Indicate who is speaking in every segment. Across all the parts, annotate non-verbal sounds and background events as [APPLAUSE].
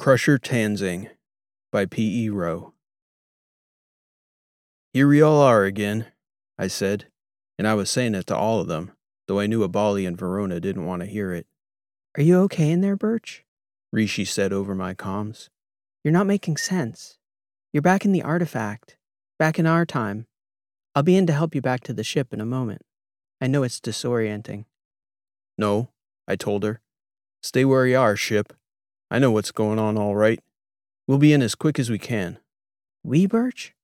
Speaker 1: Crusher Tanzing by P. E. Rowe. Here we all are again, I said, and I was saying it to all of them, though I knew Abali and Verona didn't want to hear it.
Speaker 2: Are you okay in there, Birch?
Speaker 1: Rishi said over my comms.
Speaker 2: You're not making sense. You're back in the artifact, back in our time. I'll be in to help you back to the ship in a moment. I know it's disorienting.
Speaker 1: No, I told her. Stay where you are, ship. I know what's going on all right. We'll be in as quick as we can.
Speaker 2: We, Birch?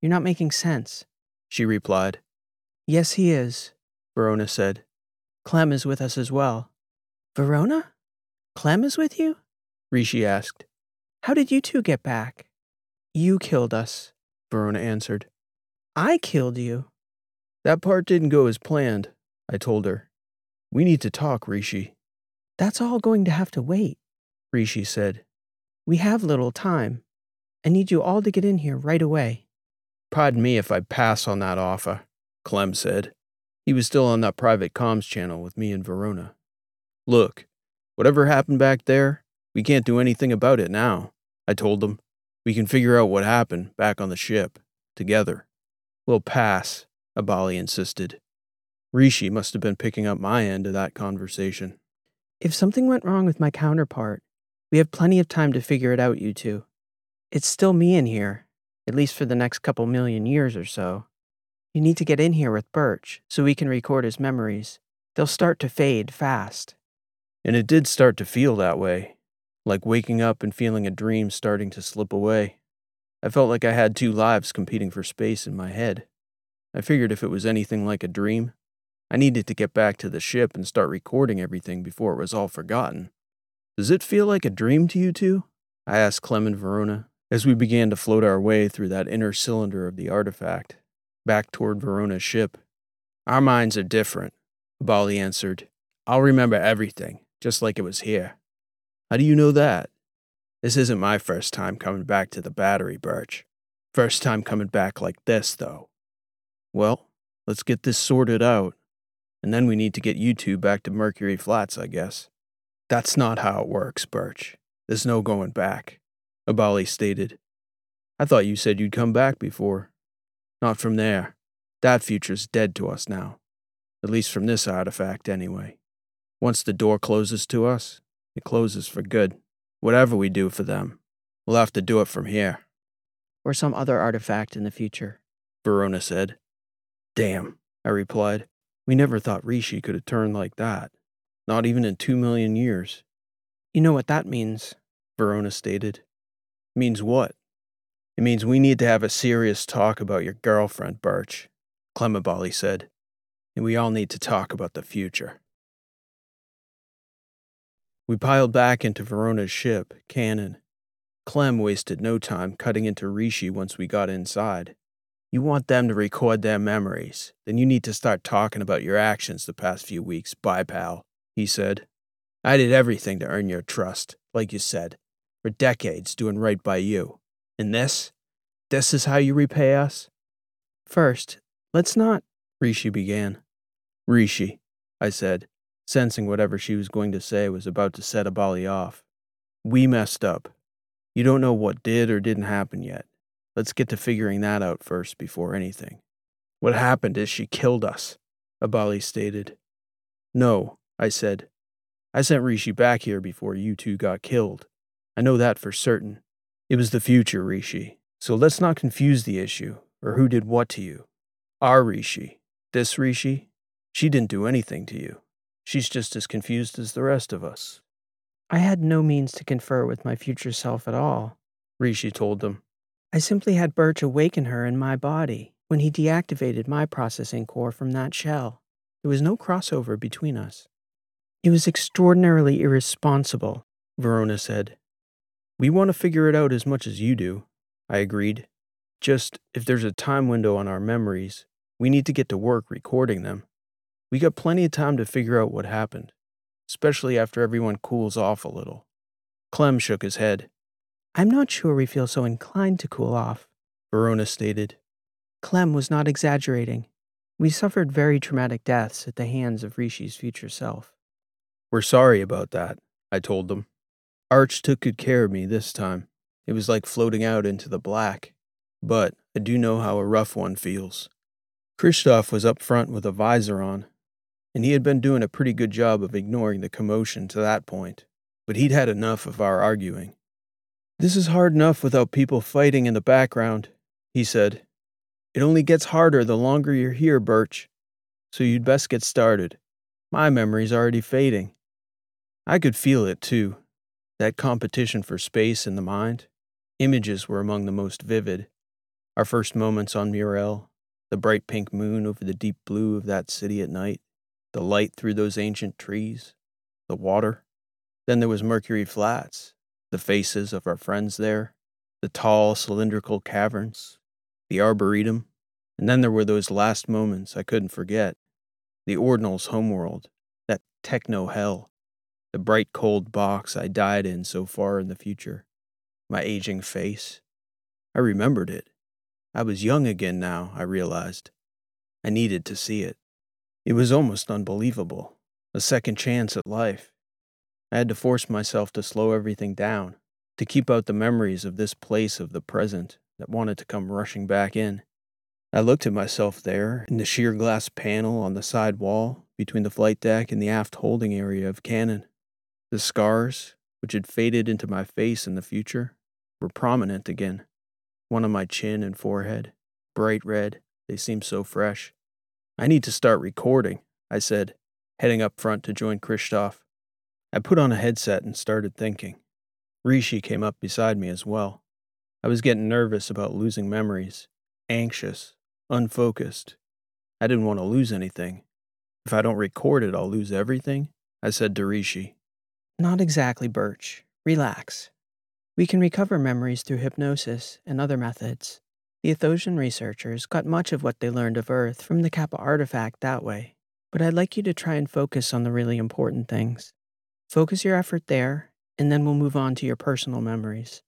Speaker 2: You're not making sense.
Speaker 1: She replied.
Speaker 2: Yes, he is,
Speaker 1: Verona said.
Speaker 2: Clem is with us as well. Verona? Clem is with you?
Speaker 1: Rishi asked.
Speaker 2: How did you two get back? You killed us,
Speaker 1: Verona answered.
Speaker 2: I killed you.
Speaker 1: That part didn't go as planned, I told her. We need to talk, Rishi.
Speaker 2: That's all going to have to wait,
Speaker 1: Rishi said.
Speaker 2: We have little time. I need you all to get in here right away.
Speaker 1: Pardon me if I pass on that offer, Clem said. He was still on that private comms channel with me and Verona. Look, whatever happened back there, we can't do anything about it now, I told him. We can figure out what happened back on the ship, together. We'll pass, Abali insisted. Rishi must have been picking up my end of that conversation.
Speaker 2: If something went wrong with my counterpart, we have plenty of time to figure it out, you two. It's still me in here, at least for the next couple million years or so. You need to get in here with Birch so we can record his memories. They'll start to fade fast.
Speaker 1: And it did start to feel that way, like waking up and feeling a dream starting to slip away. I felt like I had two lives competing for space in my head. I figured if it was anything like a dream, I needed to get back to the ship and start recording everything before it was all forgotten. Does it feel like a dream to you two? I asked Clem and Verona as we began to float our way through that inner cylinder of the artifact, back toward Verona's ship. Our minds are different, Bali answered. I'll remember everything, just like it was here. How do you know that? This isn't my first time coming back to the battery, Birch. First time coming back like this, though. Well, let's get this sorted out, and then we need to get you two back to Mercury Flats, I guess. That's not how it works, Birch. There's no going back, Abali stated. I thought you said you'd come back before. Not from there. That future's dead to us now. At least from this artifact, anyway. Once the door closes to us, it closes for good. Whatever we do for them, we'll have to do it from here,
Speaker 2: Or some other artifact in the future.
Speaker 1: Verona said. Damn, I replied. We never thought Rishi could have turned like that. Not even in two million years,
Speaker 2: You know what that means.
Speaker 1: Verona stated. Means what? It means we need to have a serious talk about your girlfriend, Birch, Clem Abali said. And we all need to talk about the future. We piled back into Verona's ship, Cannon. Clem wasted no time cutting into Rishi once we got inside. You want them to record their memories, then you need to start talking about your actions the past few weeks, Abali, he said. I did everything to earn your trust, like you said, for decades doing right by you. And this? This is how you repay us?
Speaker 2: First, let's not.
Speaker 1: Rishi began. Rishi, I said, sensing whatever she was going to say was about to set Abali off. We messed up. You don't know what did or didn't happen yet. Let's get to figuring that out first before anything. What happened is she killed us, Abali stated. No, I said. I sent Rishi back here before you two got killed. I know that for certain. It was the future, Rishi. So let's not confuse the issue, or who did what to you. Our Rishi, this Rishi, she didn't do anything to you. She's just as confused as the rest of us.
Speaker 2: I had no means to confer with my future self at all.
Speaker 1: Rishi told them.
Speaker 2: I simply had Birch awaken her in my body when he deactivated my processing core from that shell. There was no crossover between us. It was extraordinarily irresponsible,
Speaker 1: Verona said. We want to figure it out as much as you do, I agreed. Just, if there's a time window on our memories, we need to get to work recording them. We got plenty of time to figure out what happened, especially after everyone cools off a little. Clem shook his head.
Speaker 2: I'm not sure we feel so inclined to cool off,
Speaker 1: Verona stated.
Speaker 2: Clem was not exaggerating. We suffered very traumatic deaths at the hands of Rishi's future self.
Speaker 1: We're sorry about that, I told them. Arch took good care of me this time. It was like floating out into the black. But I do know how a rough one feels. Kristoff was up front with a visor on, and he had been doing a pretty good job of ignoring the commotion to that point, but he'd had enough of our arguing. This is hard enough without people fighting in the background, he said. It only gets harder the longer you're here, Birch, so you'd best get started. My memory's already fading. I could feel it, too. That competition for space in the mind. Images were among the most vivid. Our first moments on Murel, the bright pink moon over the deep blue of that city at night, the light through those ancient trees, the water. Then there was Mercury Flats, the faces of our friends there, the tall cylindrical caverns, the arboretum, and then there were those last moments I couldn't forget. The Ordinal's homeworld, that techno hell, the bright cold box I died in so far in the future, my aging face. I remembered it. I was young again now, I realized. I needed to see it. It was almost unbelievable. A second chance at life. I had to force myself to slow everything down, to keep out the memories of this place of the present that wanted to come rushing back in. I looked at myself there in the sheer glass panel on the side wall between the flight deck and the aft holding area of Cannon. The scars, which had faded into my face in the future, were prominent again. One on my chin and forehead, bright red, they seemed so fresh. I need to start recording, I said, heading up front to join Kristoff. I put on a headset and started thinking. Rishi came up beside me as well. I was getting nervous about losing memories, anxious, unfocused. I didn't want to lose anything. If I don't record it, I'll lose everything, I said to Rishi.
Speaker 2: Not exactly, Birch. Relax. We can recover memories through hypnosis and other methods. The Athosian researchers got much of what they learned of Earth from the Kappa artifact that way, but I'd like you to try and focus on the really important things. Focus your effort there, and then we'll move on to your personal memories.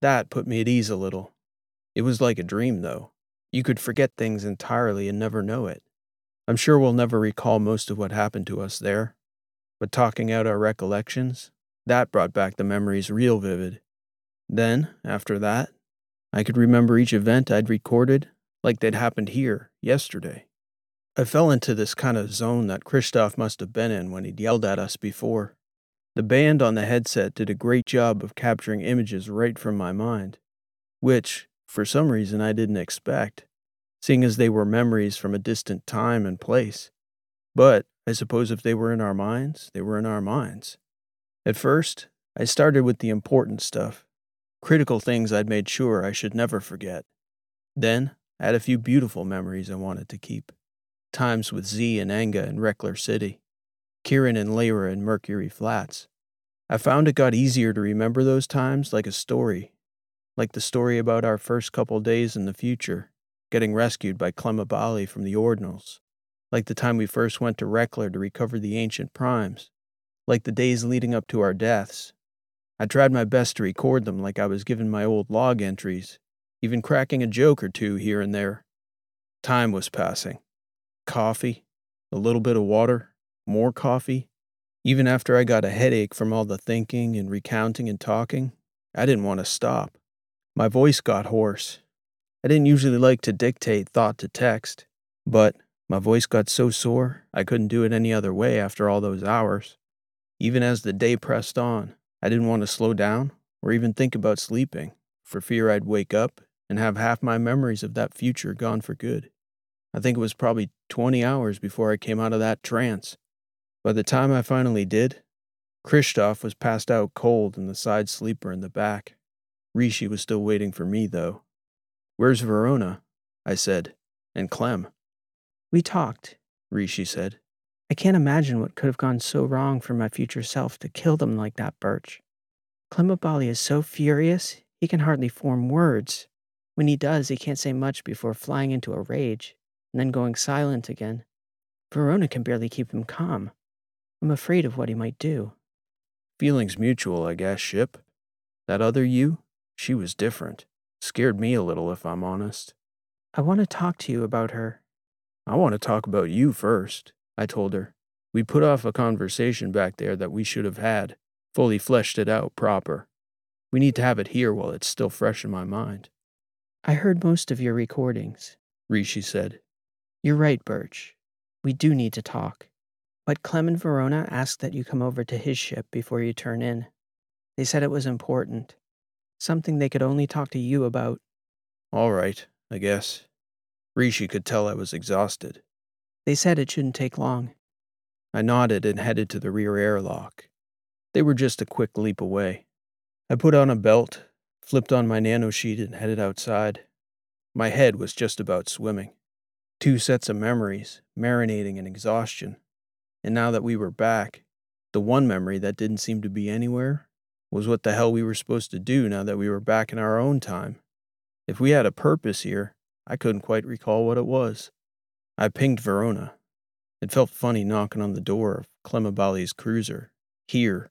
Speaker 1: That put me at ease a little. It was like a dream, though. You could forget things entirely and never know it. I'm sure we'll never recall most of what happened to us there, but talking out our recollections, that brought back the memories real vivid. Then, after that, I could remember each event I'd recorded like they'd happened here, yesterday. I fell into this kind of zone that Kristoff must have been in when he'd yelled at us before. The band on the headset did a great job of capturing images right from my mind, which, for some reason, I didn't expect, seeing as they were memories from a distant time and place. But I suppose if they were in our minds, they were in our minds. At first, I started with the important stuff critical things I'd made sure I should never forget. Then I had a few beautiful memories I wanted to keep. Times with Z and Anga in Reckler City, Kieran and Lyra in Mercury Flats. I found it got easier to remember those times like a story, like the story about our first couple days in the future, getting rescued by Clem Abali from the Ordinals, like the time we first went to Reckler to recover the ancient primes, like the days leading up to our deaths, I tried my best to record them like I was given my old log entries, even cracking a joke or two here and there. Time was passing. Coffee, a little bit of water, more coffee. Even after I got a headache from all the thinking and recounting and talking, I didn't want to stop. My voice got hoarse. I didn't usually like to dictate thought to text, but my voice got so sore I couldn't do it any other way after all those hours. Even as the day pressed on, I didn't want to slow down or even think about sleeping, for fear I'd wake up and have half my memories of that future gone for good. I think it was probably 20 hours before I came out of that trance. By the time I finally did, Kristoff was passed out cold in the side sleeper in the back. Rishi was still waiting for me, though. Where's Verona? I said. And Clem?
Speaker 2: We talked, Rishi said. I can't imagine what could have gone so wrong for my future self to kill them like that, Birch. Clem Abali is so furious, he can hardly form words. When he does, he can't say much before flying into a rage and then going silent again. Verona can barely keep him calm. I'm afraid of what he might do.
Speaker 1: Feelings mutual, I guess, Ship. That other you, she was different. Scared me a little, if I'm honest.
Speaker 2: I want to talk to you about her.
Speaker 1: I want to talk about you first. I told her. We put off a conversation back there that we should have had. fully fleshed it out proper. We need to have it here while it's still fresh in my mind.
Speaker 2: I heard most of your recordings.
Speaker 1: Rishi said.
Speaker 2: You're right, Birch. We do need to talk. But Clem and Verona asked that you come over to his ship before you turn in. They said it was important. Something they could only talk to you about.
Speaker 1: All right, I guess. Rishi could tell I was exhausted.
Speaker 2: They said it shouldn't take long.
Speaker 1: I nodded and headed to the rear airlock. They were just a quick leap away. I put on a belt, flipped on my nanosheet, and headed outside. My head was just about swimming. Two sets of memories, marinating in exhaustion. And now that we were back, the one memory that didn't seem to be anywhere was what the hell we were supposed to do now that we were back in our own time. If we had a purpose here, I couldn't quite recall what it was. I pinged Verona. It felt funny knocking on the door of Clem Abali's cruiser, here,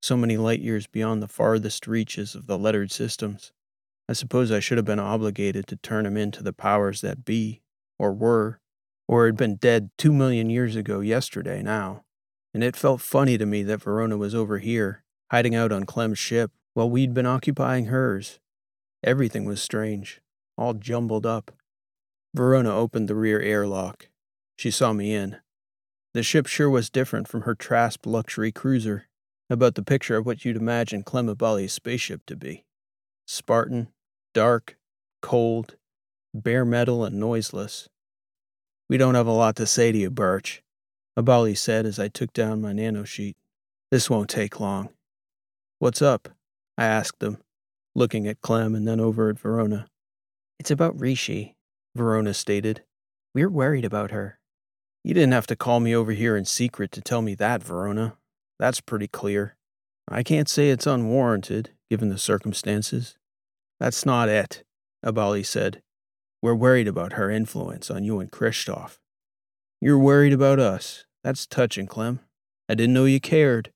Speaker 1: so many light years beyond the farthest reaches of the lettered systems. I suppose I should have been obligated to turn him in to the powers that be, or were, or had been dead two million years ago yesterday now. And it felt funny to me that Verona was over here, hiding out on Clem's ship, while we'd been occupying hers. Everything was strange, all jumbled up. Verona opened the rear airlock. She saw me in. The ship sure was different from her Trasp luxury cruiser, about the picture of what you'd imagine Clem Abali's spaceship to be. Spartan, dark, cold, bare metal, and noiseless. We don't have a lot to say to you, Birch, Abali said as I took down my nano sheet. This won't take long. What's up? I asked him, looking at Clem and then over at Verona.
Speaker 2: It's about Rishi,
Speaker 1: Verona stated.
Speaker 2: We're worried about her.
Speaker 1: You didn't have to call me over here in secret to tell me that, Verona. That's pretty clear. I can't say it's unwarranted, given the circumstances. That's not it, Abali said. We're worried about her influence on you and Kristoff. You're worried about us. That's touching, Clem. I didn't know you cared.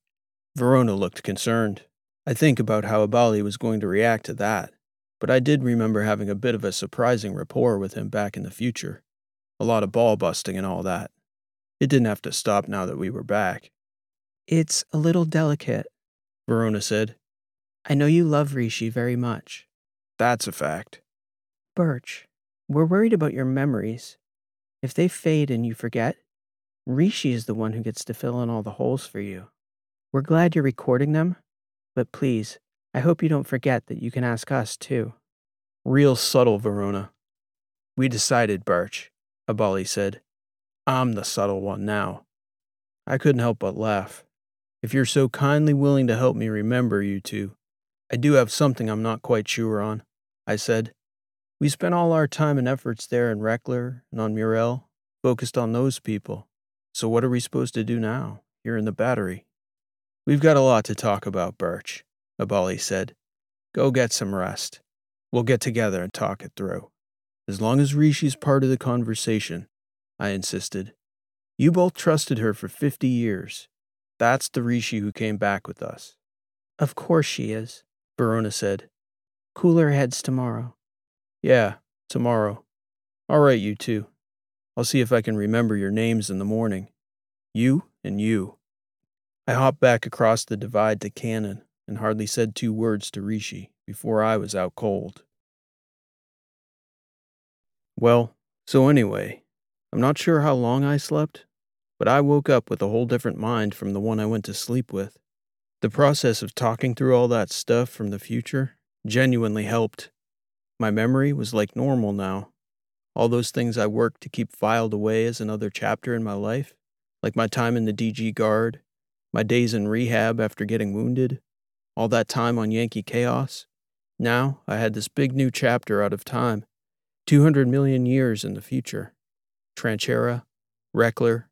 Speaker 1: Verona looked concerned. I think about how Abali was going to react to that, but I did remember having a bit of a surprising rapport with him back in the future. A lot of ball busting and all that. It didn't have to stop now that we were back.
Speaker 2: It's a little delicate,
Speaker 1: Verona said.
Speaker 2: I know you love Rishi very much.
Speaker 1: That's a fact.
Speaker 2: Birch, we're worried about your memories. If they fade and you forget, Rishi is the one who gets to fill in all the holes for you. We're glad you're recording them, but please, I hope you don't forget that you can ask us too.
Speaker 1: Real subtle, Verona. We decided, Birch, Abali said. I'm the subtle one now. I couldn't help but laugh. If you're so kindly willing to help me remember you two, I do have something I'm not quite sure on, I said. We spent all our time and efforts there in Reckler and on Murel, focused on those people. So what are we supposed to do now, here in the battery? We've got a lot to talk about, Birch, Abali said. Go get some rest. We'll get together and talk it through. As long as Rishi's part of the conversation, I insisted. You both trusted her for 50 years. That's the Rishi who came back with us.
Speaker 2: Of course she is, Verona said. Cooler heads tomorrow.
Speaker 1: Yeah, tomorrow. All right, you two. I'll see if I can remember your names in the morning. You and you. I hopped back across the divide to Cannon and hardly said two words to Rishi before I was out cold. Well, so anyway, I'm not sure how long I slept, but I woke up with a whole different mind from the one I went to sleep with. The process of talking through all that stuff from the future genuinely helped. My memory was like normal now. All those things I worked to keep filed away as another chapter in my life, like my time in the DG Guard, my days in rehab after getting wounded, all that time on Yankee Chaos. Now I had this big new chapter out of time, 200 million years in the future. Tranchera, Reckler,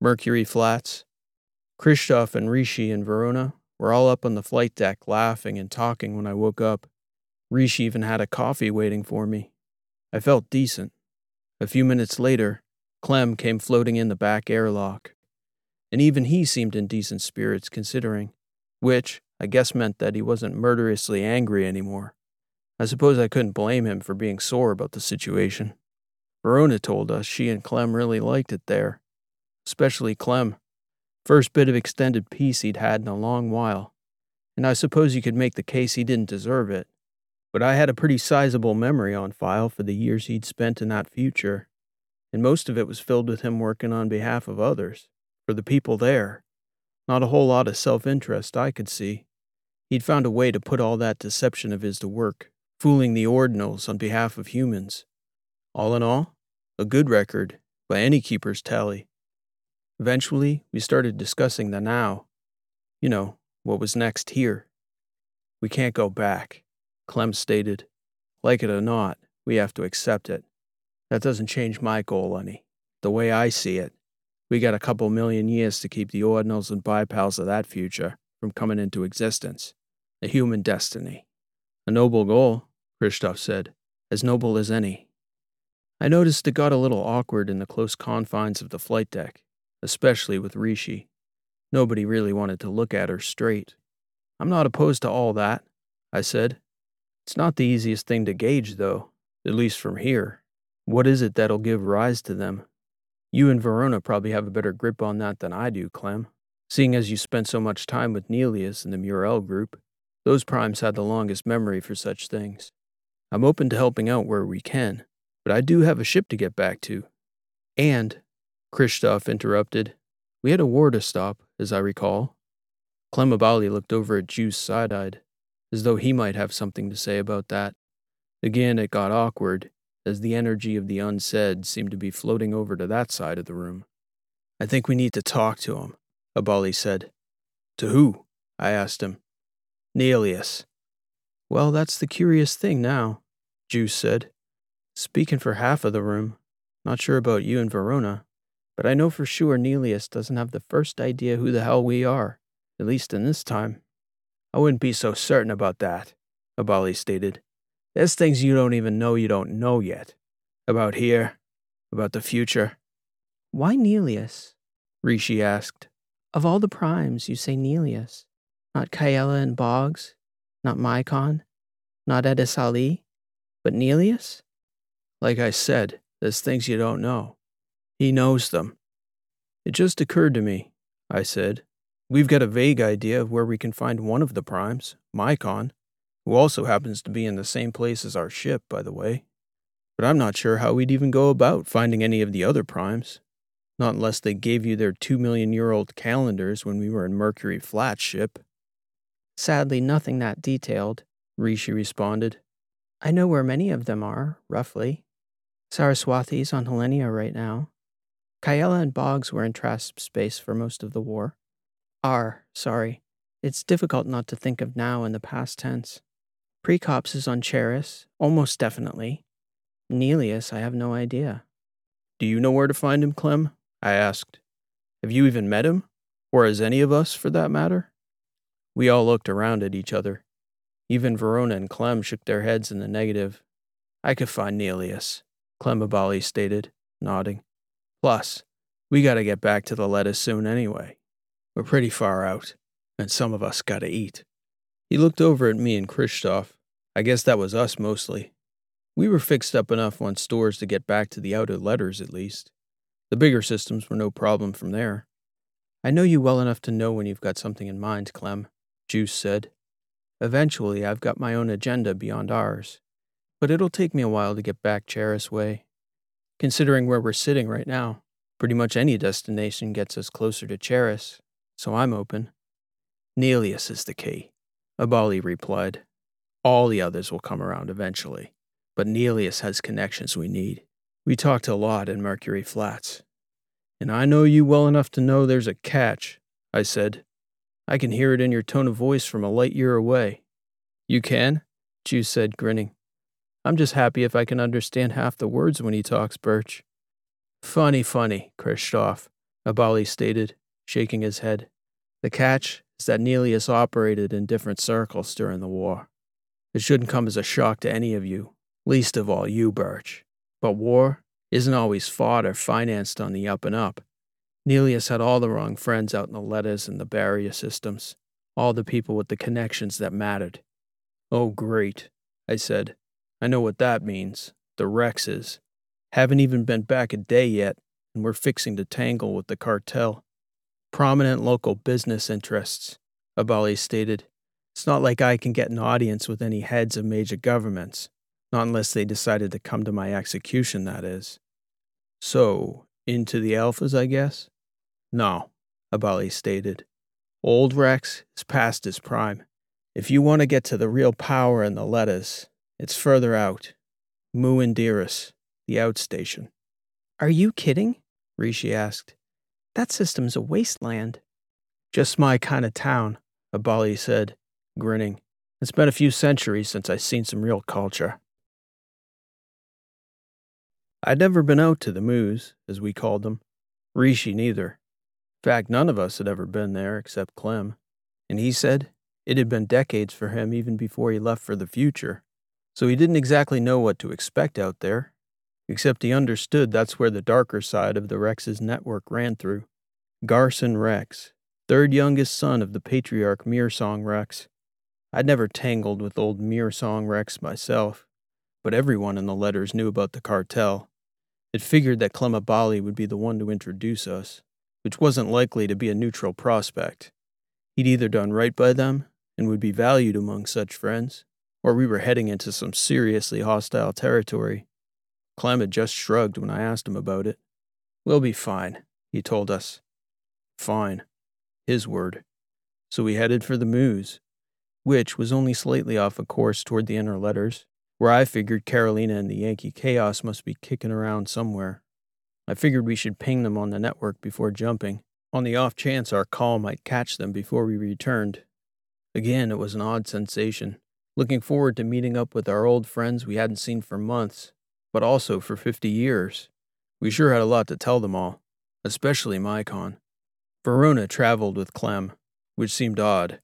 Speaker 1: Mercury Flats. Kristoff and Rishi and Verona were all up on the flight deck laughing and talking when I woke up. Rishi even had a coffee waiting for me. I felt decent. A few minutes later, Clem came floating in the back airlock. And even he seemed in decent spirits considering, which I guess meant that he wasn't murderously angry anymore. I suppose I couldn't blame him for being sore about the situation. Verona told us she and Clem really liked it there, especially Clem. First bit of extended peace he'd had in a long while. and I suppose you could make the case he didn't deserve it. But I had a pretty sizable memory on file for the years he'd spent in that future, and most of it was filled with him working on behalf of others, for the people there. Not a whole lot of self interest I could see. He'd found a way to put all that deception of his to work, fooling the ordinals on behalf of humans. All in all, a good record, by any keeper's tally. Eventually, we started discussing the now. You know, what was next here. We can't go back, Clem stated. Like it or not, we have to accept it. That doesn't change my goal any. The way I see it, we got a couple million years to keep the ordinals and bipals of that future from coming into existence. A human destiny. A noble goal, Kristoff said, as noble as any. I noticed it got a little awkward in the close confines of the flight deck, especially with Rishi. Nobody really wanted to look at her straight. I'm not opposed to all that, I said. It's not the easiest thing to gauge, though, at least from here. What is it that'll give rise to them? You and Verona probably have a better grip on that than I do, Clem. Seeing as you spent so much time with Nelius and the Murel group, those primes had the longest memory for such things. I'm open to helping out where we can, but I do have a ship to get back to. And, Kristoff interrupted, we had a war to stop, as I recall. Clem Abali looked over at Juice side eyed, as though he might have something to say about that. Again, it got awkward, as the energy of the unsaid seemed to be floating over to that side of the room. I think we need to talk to him, Abali said. To who? I asked him. Nelius. Well, that's the curious thing now, Juice said. Speaking for half of the room, not sure about you and Verona, but I know for sure Nelius doesn't have the first idea who the hell we are, at least in this time. I wouldn't be so certain about that, Abali stated. There's things you don't even know you don't know yet. About here, about the future.
Speaker 2: Why Nelius?
Speaker 1: Rishi asked.
Speaker 2: Of all the primes, you say Nelius. Not Kaela and Boggs, not Mycon, not Edis Ali, but Nelius?
Speaker 1: Like I said, there's things you don't know. He knows them. It just occurred to me, I said. We've got a vague idea of where we can find one of the primes, Mycon, who also happens to be in the same place as our ship, by the way. But I'm not sure how we'd even go about finding any of the other primes. Not unless they gave you their two million year old calendars when we were in Mercury Flat ship.
Speaker 2: Sadly, nothing that detailed, Rishi responded. I know where many of them are, roughly. Saraswati's on Helenia right now. Kaela and Boggs were in Trasp space for most of the war. Are, sorry. It's difficult not to think of now in the past tense. Precops is on Charis, almost definitely. Nelius, I have no idea.
Speaker 1: Do you know where to find him, Clem? I asked. Have you even met him? Or has any of us, for that matter? We all looked around at each other. Even Verona and Clem shook their heads in the negative. I could find Nelius, Clem Abali stated, nodding. Plus, we gotta get back to the letters soon anyway. We're pretty far out, and some of us gotta eat. He looked over at me and Kristoff. I guess that was us mostly. We were fixed up enough on stores to get back to the outer letters at least. The bigger systems were no problem from there. I know you well enough to know when you've got something in mind, Clem, Juice said. Eventually, I've got my own agenda beyond ours, but it'll take me a while to get back Charis way. Considering where we're sitting right now, pretty much any destination gets us closer to Charis, so I'm open. Nelius is the key, Abali replied. All the others will come around eventually, but Nelius has connections we need. We talked a lot in Mercury Flats. And I know you well enough to know there's a catch, I said. I can hear it in your tone of voice from a light year away. You can? Juice said, grinning. I'm just happy if I can understand half the words when he talks, Birch. Funny, funny, Kristoff, Abali stated, shaking his head. The catch is that Nelius operated in different circles during the war. It shouldn't come as a shock to any of you, least of all you, Birch. But war isn't always fought or financed on the up and up. Nelius had all the wrong friends out in the letters and the barrier systems, all the people with the connections that mattered. Oh, great, I said. I know what that means. The Rexes. Haven't even been back a day yet, and we're fixing to tangle with the cartel. Prominent local business interests, Abali stated. It's not like I can get an audience with any heads of major governments, not unless they decided to come to my execution, that is. So, into the Alphas, I guess? No, Abali stated. Old Rex is past his prime. If you want to get to the real power in the letters, it's further out. Muindiris, the outstation.
Speaker 2: Are you kidding? Rishi asked. That system's a wasteland.
Speaker 1: Just my kind of town, Abali said, grinning. It's been a few centuries since I've seen some real culture. I'd never been out to the Moos, as we called them. Rishi neither. Fact, none of us had ever been there except Clem. And he said it had been decades for him even before he left for the future. So he didn't exactly know what to expect out there, except he understood that's where the darker side of the Rex's network ran through. Garson Rex, third youngest son of the patriarch Mearsong Rex. I'd never tangled with old Mearsong Rex myself, but everyone in the letters knew about the cartel. It figured that Clem Abali would be the one to introduce us, which wasn't likely to be a neutral prospect. He'd either done right by them and would be valued among such friends, or we were heading into some seriously hostile territory. Clem had just shrugged when I asked him about it. We'll be fine, he told us. Fine. His word. So we headed for the Moos, which was only slightly off a course toward the inner letters, where I figured Carolina and the Yankee Chaos must be kicking around somewhere. I figured we should ping them on the network before jumping, on the off chance our call might catch them before we returned. Again, it was an odd sensation looking forward to meeting up with our old friends we hadn't seen for months, but also for 50 years. We sure had a lot to tell them all, especially Mycon. Verona traveled with Clem, which seemed odd.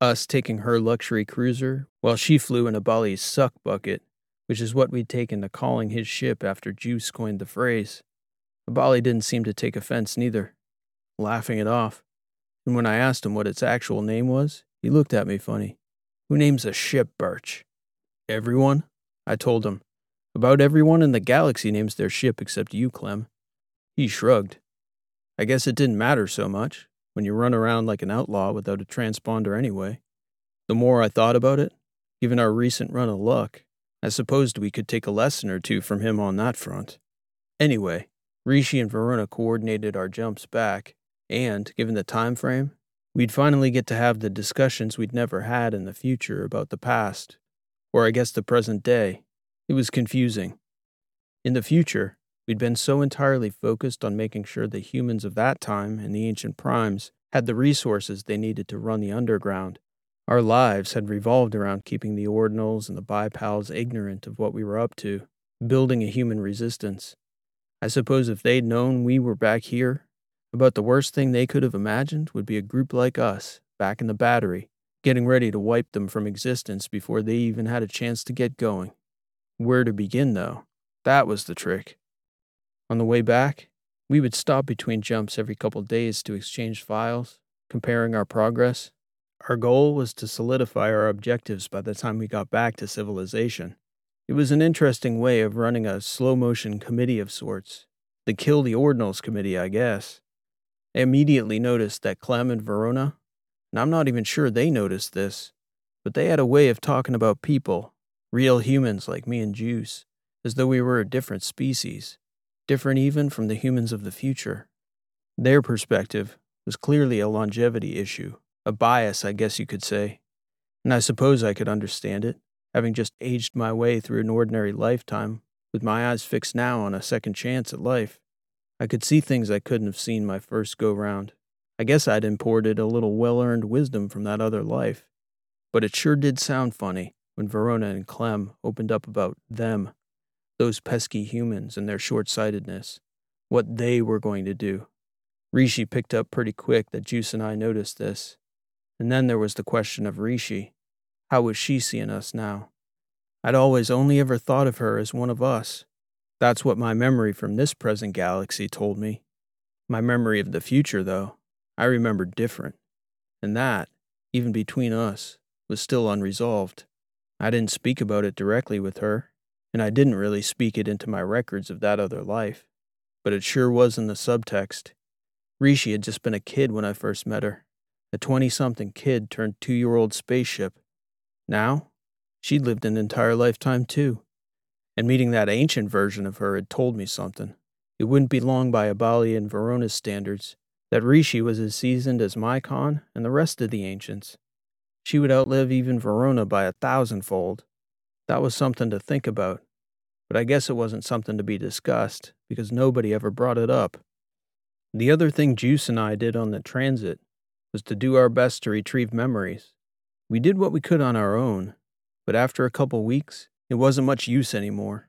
Speaker 1: Us taking her luxury cruiser, while she flew in Abali's suck bucket, which is what we'd taken to calling his ship after Juice coined the phrase. Abali didn't seem to take offense neither, laughing it off. And when I asked him what its actual name was, he looked at me funny. Who names a ship Birch? Everyone? I told him. About everyone in the galaxy names their ship except you, Clem. He shrugged. I guess it didn't matter so much when you run around like an outlaw without a transponder anyway. The more I thought about it, given our recent run of luck, I supposed we could take a lesson or two from him on that front. Anyway, Rishi and Verona coordinated our jumps back, and, given the time frame, We'd finally get to have the discussions we'd never had in the future about the past, or I guess the present day. It was confusing. In the future, we'd been so entirely focused on making sure the humans of that time and the ancient primes had the resources they needed to run the underground. Our lives had revolved around keeping the ordinals and the bipals ignorant of what we were up to, building a human resistance. I suppose if they'd known we were back here, about the worst thing they could have imagined would be a group like us, back in the battery, getting ready to wipe them from existence before they even had a chance to get going. Where to begin, though? That was the trick. On the way back, we would stop between jumps every couple days to exchange files, comparing our progress. Our goal was to solidify our objectives by the time we got back to civilization. It was an interesting way of running a slow motion committee of sorts. The Kill the Ordinals committee, I guess. I immediately noticed that Clem and Verona, and I'm not even sure they noticed this, but they had a way of talking about people, real humans like me and Juice, as though we were a different species, different even from the humans of the future. Their perspective was clearly a longevity issue, a bias, I guess you could say, and I suppose I could understand it, having just aged my way through an ordinary lifetime with my eyes fixed now on a second chance at life. I could see things I couldn't have seen my first go round. I guess I'd imported a little well earned wisdom from that other life. But it sure did sound funny when Verona and Clem opened up about them, those pesky humans and their short sightedness, what they were going to do. Rishi picked up pretty quick that Juice and I noticed this. And then there was the question of Rishi. How was she seeing us now? I'd always only ever thought of her as one of us, that's what my memory from this present galaxy told me. My memory of the future, though, I remembered different. And that, even between us, was still unresolved. I didn't speak about it directly with her, and I didn't really speak it into my records of that other life. But it sure was in the subtext. Rishi had just been a kid when I first met her. a 20 something kid turned two year old spaceship. Now, she'd lived an entire lifetime too. And meeting that ancient version of her had told me something. It wouldn't be long by Abali and Verona's standards that Rishi was as seasoned as Mycon and the rest of the ancients. She would outlive even Verona by a thousandfold. That was something to think about, but I guess it wasn't something to be discussed because nobody ever brought it up. The other thing Juice and I did on the transit was to do our best to retrieve memories. We did what we could on our own, but after a couple weeks, it wasn't much use anymore.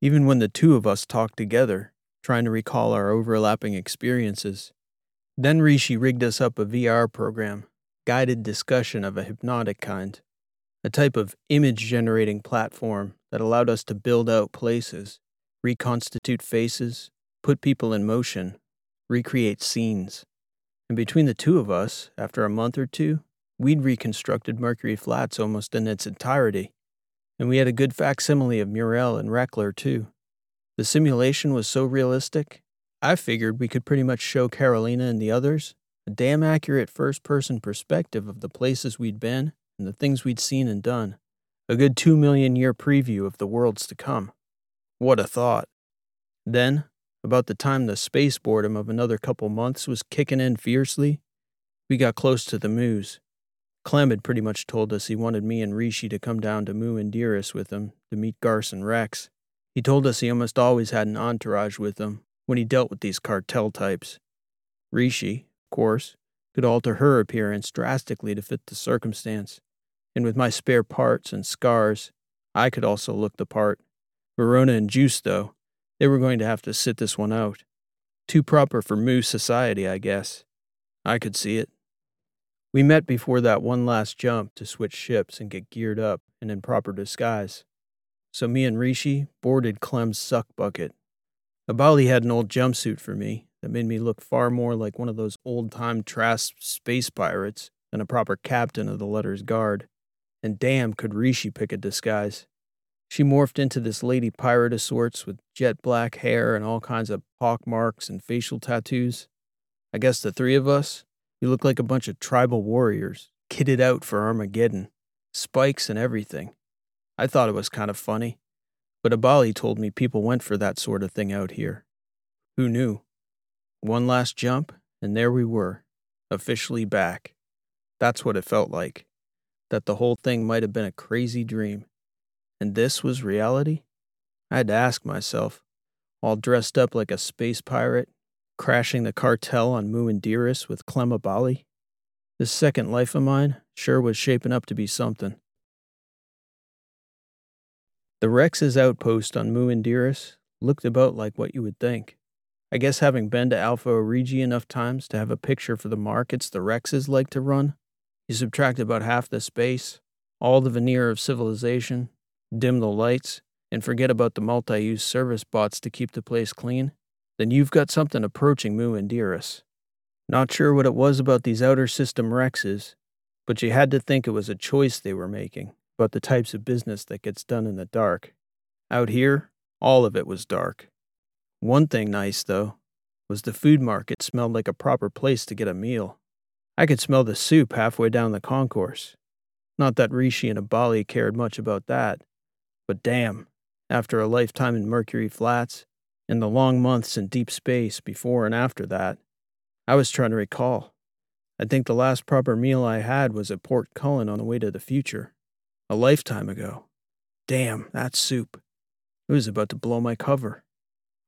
Speaker 1: Even when the two of us talked together, trying to recall our overlapping experiences. Then Rishi rigged us up a VR program, guided discussion of a hypnotic kind, a type of image generating platform that allowed us to build out places, reconstitute faces, put people in motion, recreate scenes. And between the two of us, after a month or two, we'd reconstructed Mercury Flats almost in its entirety. And we had a good facsimile of Murel and Reckler, too. The simulation was so realistic, I figured we could pretty much show Carolina and the others a damn accurate first person perspective of the places we'd been and the things we'd seen and done. A good two million year preview of the worlds to come. What a thought. Then, about the time the space boredom of another couple months was kicking in fiercely, we got close to the Moos. Clem had pretty much told us he wanted me and Rishi to come down to Mu and Dearest with him to meet Garson Rex. He told us he almost always had an entourage with him when he dealt with these cartel types. Rishi, of course, could alter her appearance drastically to fit the circumstance, and with my spare parts and scars, I could also look the part. Verona and Juice, though, they were going to have to sit this one out. Too proper for Moos society, I guess. I could see it. We met before that one last jump to switch ships and get geared up and in proper disguise. So me and Rishi boarded Clem's suck bucket. Abali had an old jumpsuit for me that made me look far more like one of those old time Trasp space pirates than a proper captain of the Letter's Guard. And damn, could Rishi pick a disguise. She morphed into this lady pirate of sorts with jet black hair and all kinds of pock marks and facial tattoos. I guess the three of us, we look like a bunch of tribal warriors, kitted out for Armageddon, spikes and everything. I thought it was kind of funny, but Abali told me people went for that sort of thing out here. Who knew? One last jump, and there we were, officially back. That's what it felt like. That the whole thing might have been a crazy dream. And this was reality? I had to ask myself, all dressed up like a space pirate, crashing the cartel on Mu and Dearest with Clem Abali. This second life of mine sure was shaping up to be something. The Rex's outpost on Mu and Dearest looked about like what you would think. I guess having been to Alpha Origi enough times to have a picture for the markets the Rexes like to run, you subtract about half the space, all the veneer of civilization, dim the lights, and forget about the multi use service bots to keep the place clean, then you've got something approaching Mu and Dearest. Not sure what it was about these outer system Rexes, but you had to think it was a choice they were making about the types of business that gets done in the dark. Out here, all of it was dark. One thing nice, though, was the food market smelled like a proper place to get a meal. I could smell the soup halfway down the concourse. Not that Rishi and Abali cared much about that, but damn, after a lifetime in Mercury Flats, and the long months in deep space before and after that, I was trying to recall. I think the last proper meal I had was at Port Cullen on the way to the future. A lifetime ago. Damn, that soup. It was about to blow my cover.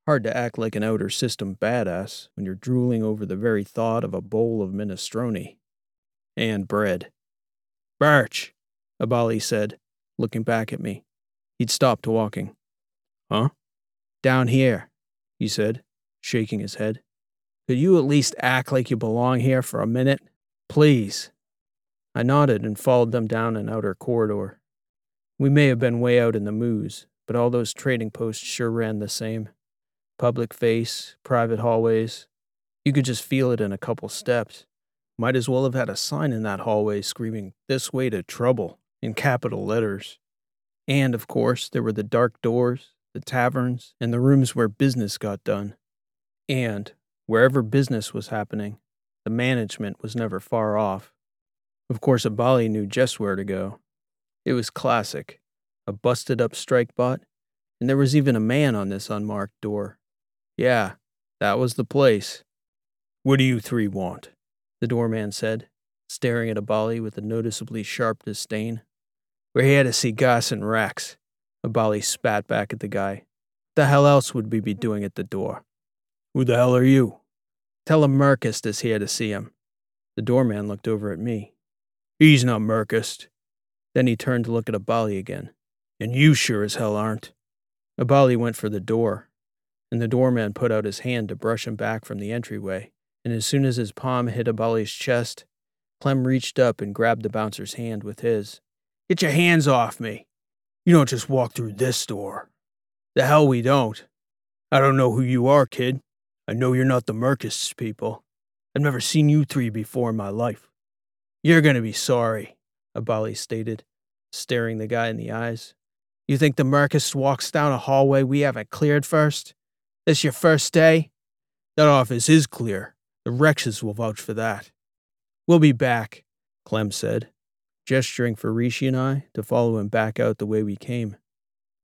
Speaker 1: Hard to act like an outer system badass when you're drooling over the very thought of a bowl of minestrone. And bread. Birch, Abali said, looking back at me. He'd stopped walking. Huh? Down here, he said, shaking his head. Could you at least act like you belong here for a minute? Please. I nodded and followed them down an outer corridor. We may have been way out in the moos, but all those trading posts sure ran the same. Public face, private hallways. You could just feel it in a couple steps. Might as well have had a sign in that hallway screaming, This way to trouble, in capital letters. And, of course, there were the dark doors, the taverns, and the rooms where business got done. And, wherever business was happening, The management was never far off. Of course, Abali knew just where to go. It was classic a busted up strike bot, and there was even a man on this unmarked door. Yeah, that was the place. What do you three want? The doorman said, staring at Abali with a noticeably sharp disdain. We're here to see Garson Rex. Abali spat back at the guy. The hell else would we be doing at the door? Who the hell are you? Tell him Merkist is here to see him. The doorman looked over at me. He's not Merkist. Then he turned to look at Abali again. And you sure as hell aren't. Abali went for the door, and the doorman put out his hand to brush him back from the entryway. And as soon as his palm hit Abali's chest, Clem reached up and grabbed the bouncer's hand with his. Get your hands off me. You don't just walk through this door. The hell we don't. I don't know who you are, kid. I know you're not the Merkists people. I've never seen you three before in my life. You're gonna be sorry, Abali stated, staring the guy in the eyes. You think the Merkist walks down a hallway we haven't cleared first? This your first day? That office is clear. The Rexes will vouch for that. We'll be back, Clem said, gesturing for Rishi and I to follow him back out the way we came.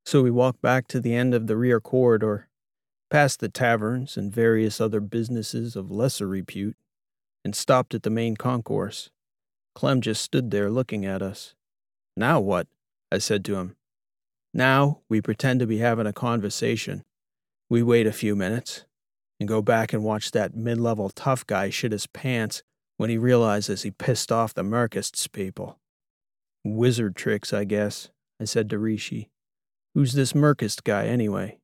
Speaker 1: So we walked back to the end of the rear corridor, past the taverns and various other businesses of lesser repute, and stopped at the main concourse. Clem just stood there looking at us. Now what? I said to him. Now we pretend to be having a conversation. We wait a few minutes and go back and watch that mid level tough guy shit his pants when he realizes he pissed off the Merkists people. Wizard tricks, I guess, I said to Rishi. Who's this Merkist guy, anyway?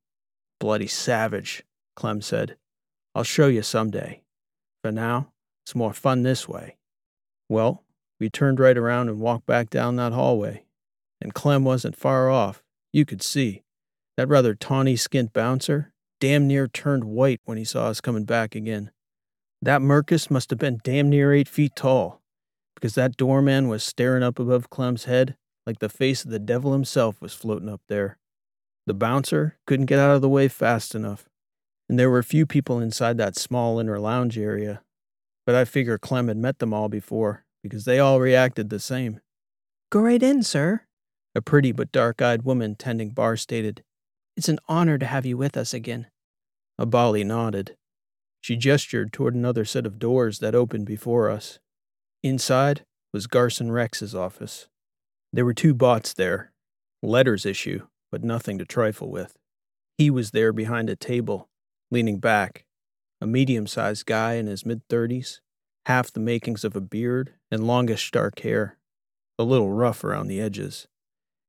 Speaker 1: Bloody savage, Clem said. I'll show you someday. For now, it's more fun this way. Well, we turned right around and walked back down that hallway. And Clem wasn't far off. You could see. That rather tawny skinned bouncer damn near turned white when he saw us coming back again. That Merkist must have been damn near eight feet tall, because that doorman was staring up above Clem's head like the face of the devil himself was floating up there. The bouncer couldn't get out of the way fast enough, and there were few people inside that small inner lounge area, but I figure Clem had met them all before because they all reacted the same.
Speaker 2: Go right in, sir,
Speaker 1: a pretty but dark eyed woman tending bar stated.
Speaker 2: It's an honor to have you with us again.
Speaker 1: Abali nodded. She gestured toward another set of doors that opened before us. Inside was Garson Rex's office. There were two bots there, letters issue, but nothing to trifle with. He was there behind a table, leaning back, a medium sized guy in his mid thirties, half the makings of a beard and longish dark hair, a little rough around the edges.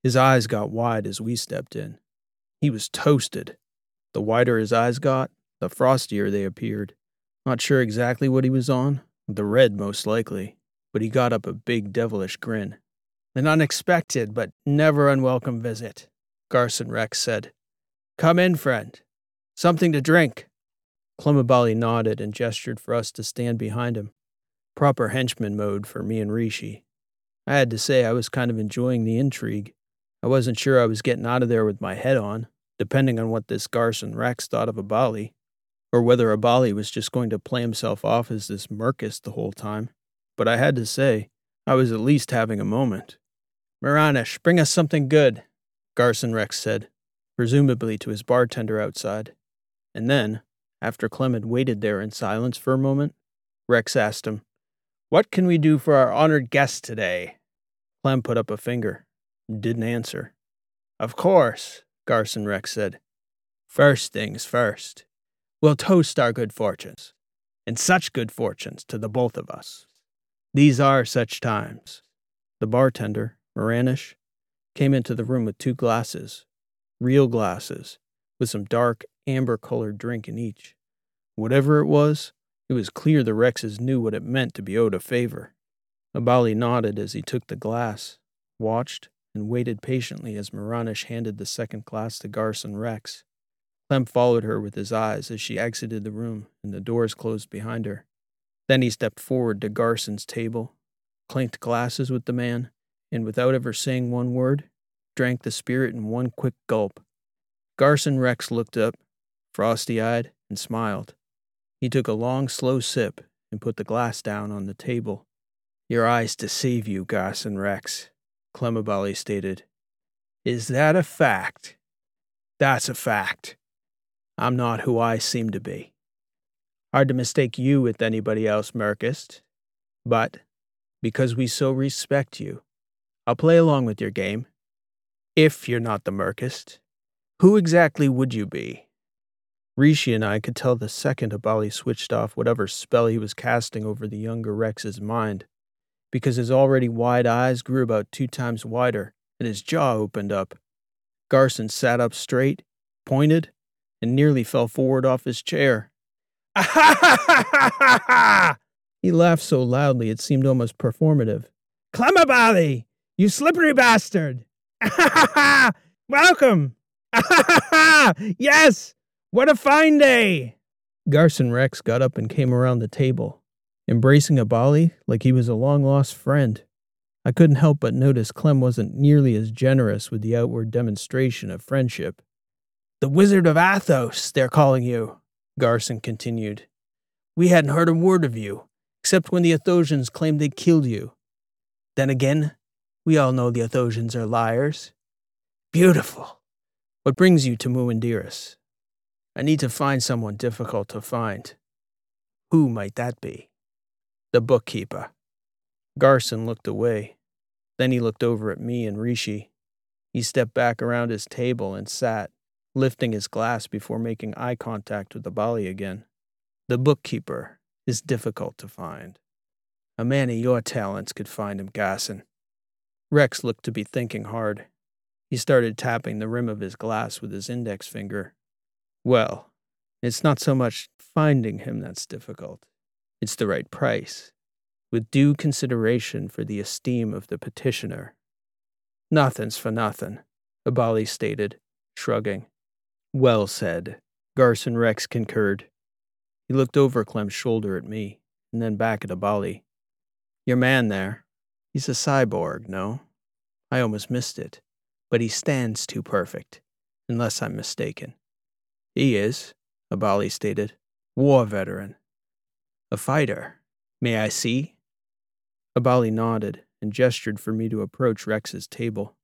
Speaker 1: His eyes got wide as we stepped in. He was toasted. The wider his eyes got, the frostier they appeared. Not sure exactly what he was on, the red most likely, but he got up a big devilish grin. An unexpected but never unwelcome visit, Garson Rex said. Come in, friend. Something to drink. Clem Abali nodded and gestured for us to stand behind him. Proper henchman mode for me and Rishi. I had to say I was kind of enjoying the intrigue. I wasn't sure I was getting out of there with my head on, depending on what this Garson Rex thought of Abali, or whether Abali was just going to play himself off as this Merkist the whole time. But I had to say, I was at least having a moment. Maranish, bring us something good, Garson Rex said, presumably to his bartender outside. And then, after Clem had waited there in silence for a moment, Rex asked him, What can we do for our honored guest today? Clem put up a finger. Didn't answer. Of course, Garson Rex said. First things first. We'll toast our good fortunes, and such good fortunes to the both of us. These are such times. The bartender, Moranish, came into the room with two glasses, real glasses, with some dark, amber colored drink in each. Whatever it was, it was clear the Rexes knew what it meant to be owed a favor. Abali nodded as he took the glass, watched, and waited patiently as Moranish handed the second glass to Garson Rex. Clem followed her with his eyes as she exited the room and the doors closed behind her. Then he stepped forward to Garson's table, clinked glasses with the man, and without ever saying one word, drank the spirit in one quick gulp. Garson Rex looked up, frosty eyed, and smiled. He took a long, slow sip and put the glass down on the table. Your eyes deceive you, Garson Rex, Clem Abali stated. Is that a fact? That's a fact. I'm not who I seem to be. Hard to mistake you with anybody else, Merkist. But, because we so respect you, I'll play along with your game. If you're not the Merkist, who exactly would you be? Rishi and I could tell the second Abali switched off whatever spell he was casting over the younger Rex's mind, because his already wide eyes grew about two times wider and his jaw opened up. Garson sat up straight, pointed, and nearly fell forward off his chair. [LAUGHS] he laughed so loudly it seemed almost performative. Clem Abali, you slippery bastard! [LAUGHS] Welcome! [LAUGHS] yes! What a fine day! Garson Rex got up and came around the table, embracing Abali like he was a long lost friend. I couldn't help but notice Clem wasn't nearly as generous with the outward demonstration of friendship. The Wizard of Athos, they're calling you, Garson continued. We hadn't heard a word of you, except when the Athosians claimed they'd killed you. Then again, we all know the Athosians are liars. Beautiful. What brings you to Muindiris? I need to find someone difficult to find. Who might that be? The bookkeeper. Garson looked away. Then he looked over at me and Rishi. He stepped back around his table and sat, lifting his glass before making eye contact with the Bali again. The bookkeeper is difficult to find. A man of your talents could find him, Garson. Rex looked to be thinking hard. He started tapping the rim of his glass with his index finger. Well, it's not so much finding him that's difficult, it's the right price, with due consideration for the esteem of the petitioner. Nothing's for nothing, Abali stated, shrugging. Well said, Garson Rex concurred. He looked over Clem's shoulder at me, and then back at Abali. Your man there, he's a cyborg, no? I almost missed it, but he stands too perfect, unless I'm mistaken. He is, Abali stated. War veteran. A fighter. May I see? Abali nodded and gestured for me to approach Rex's table.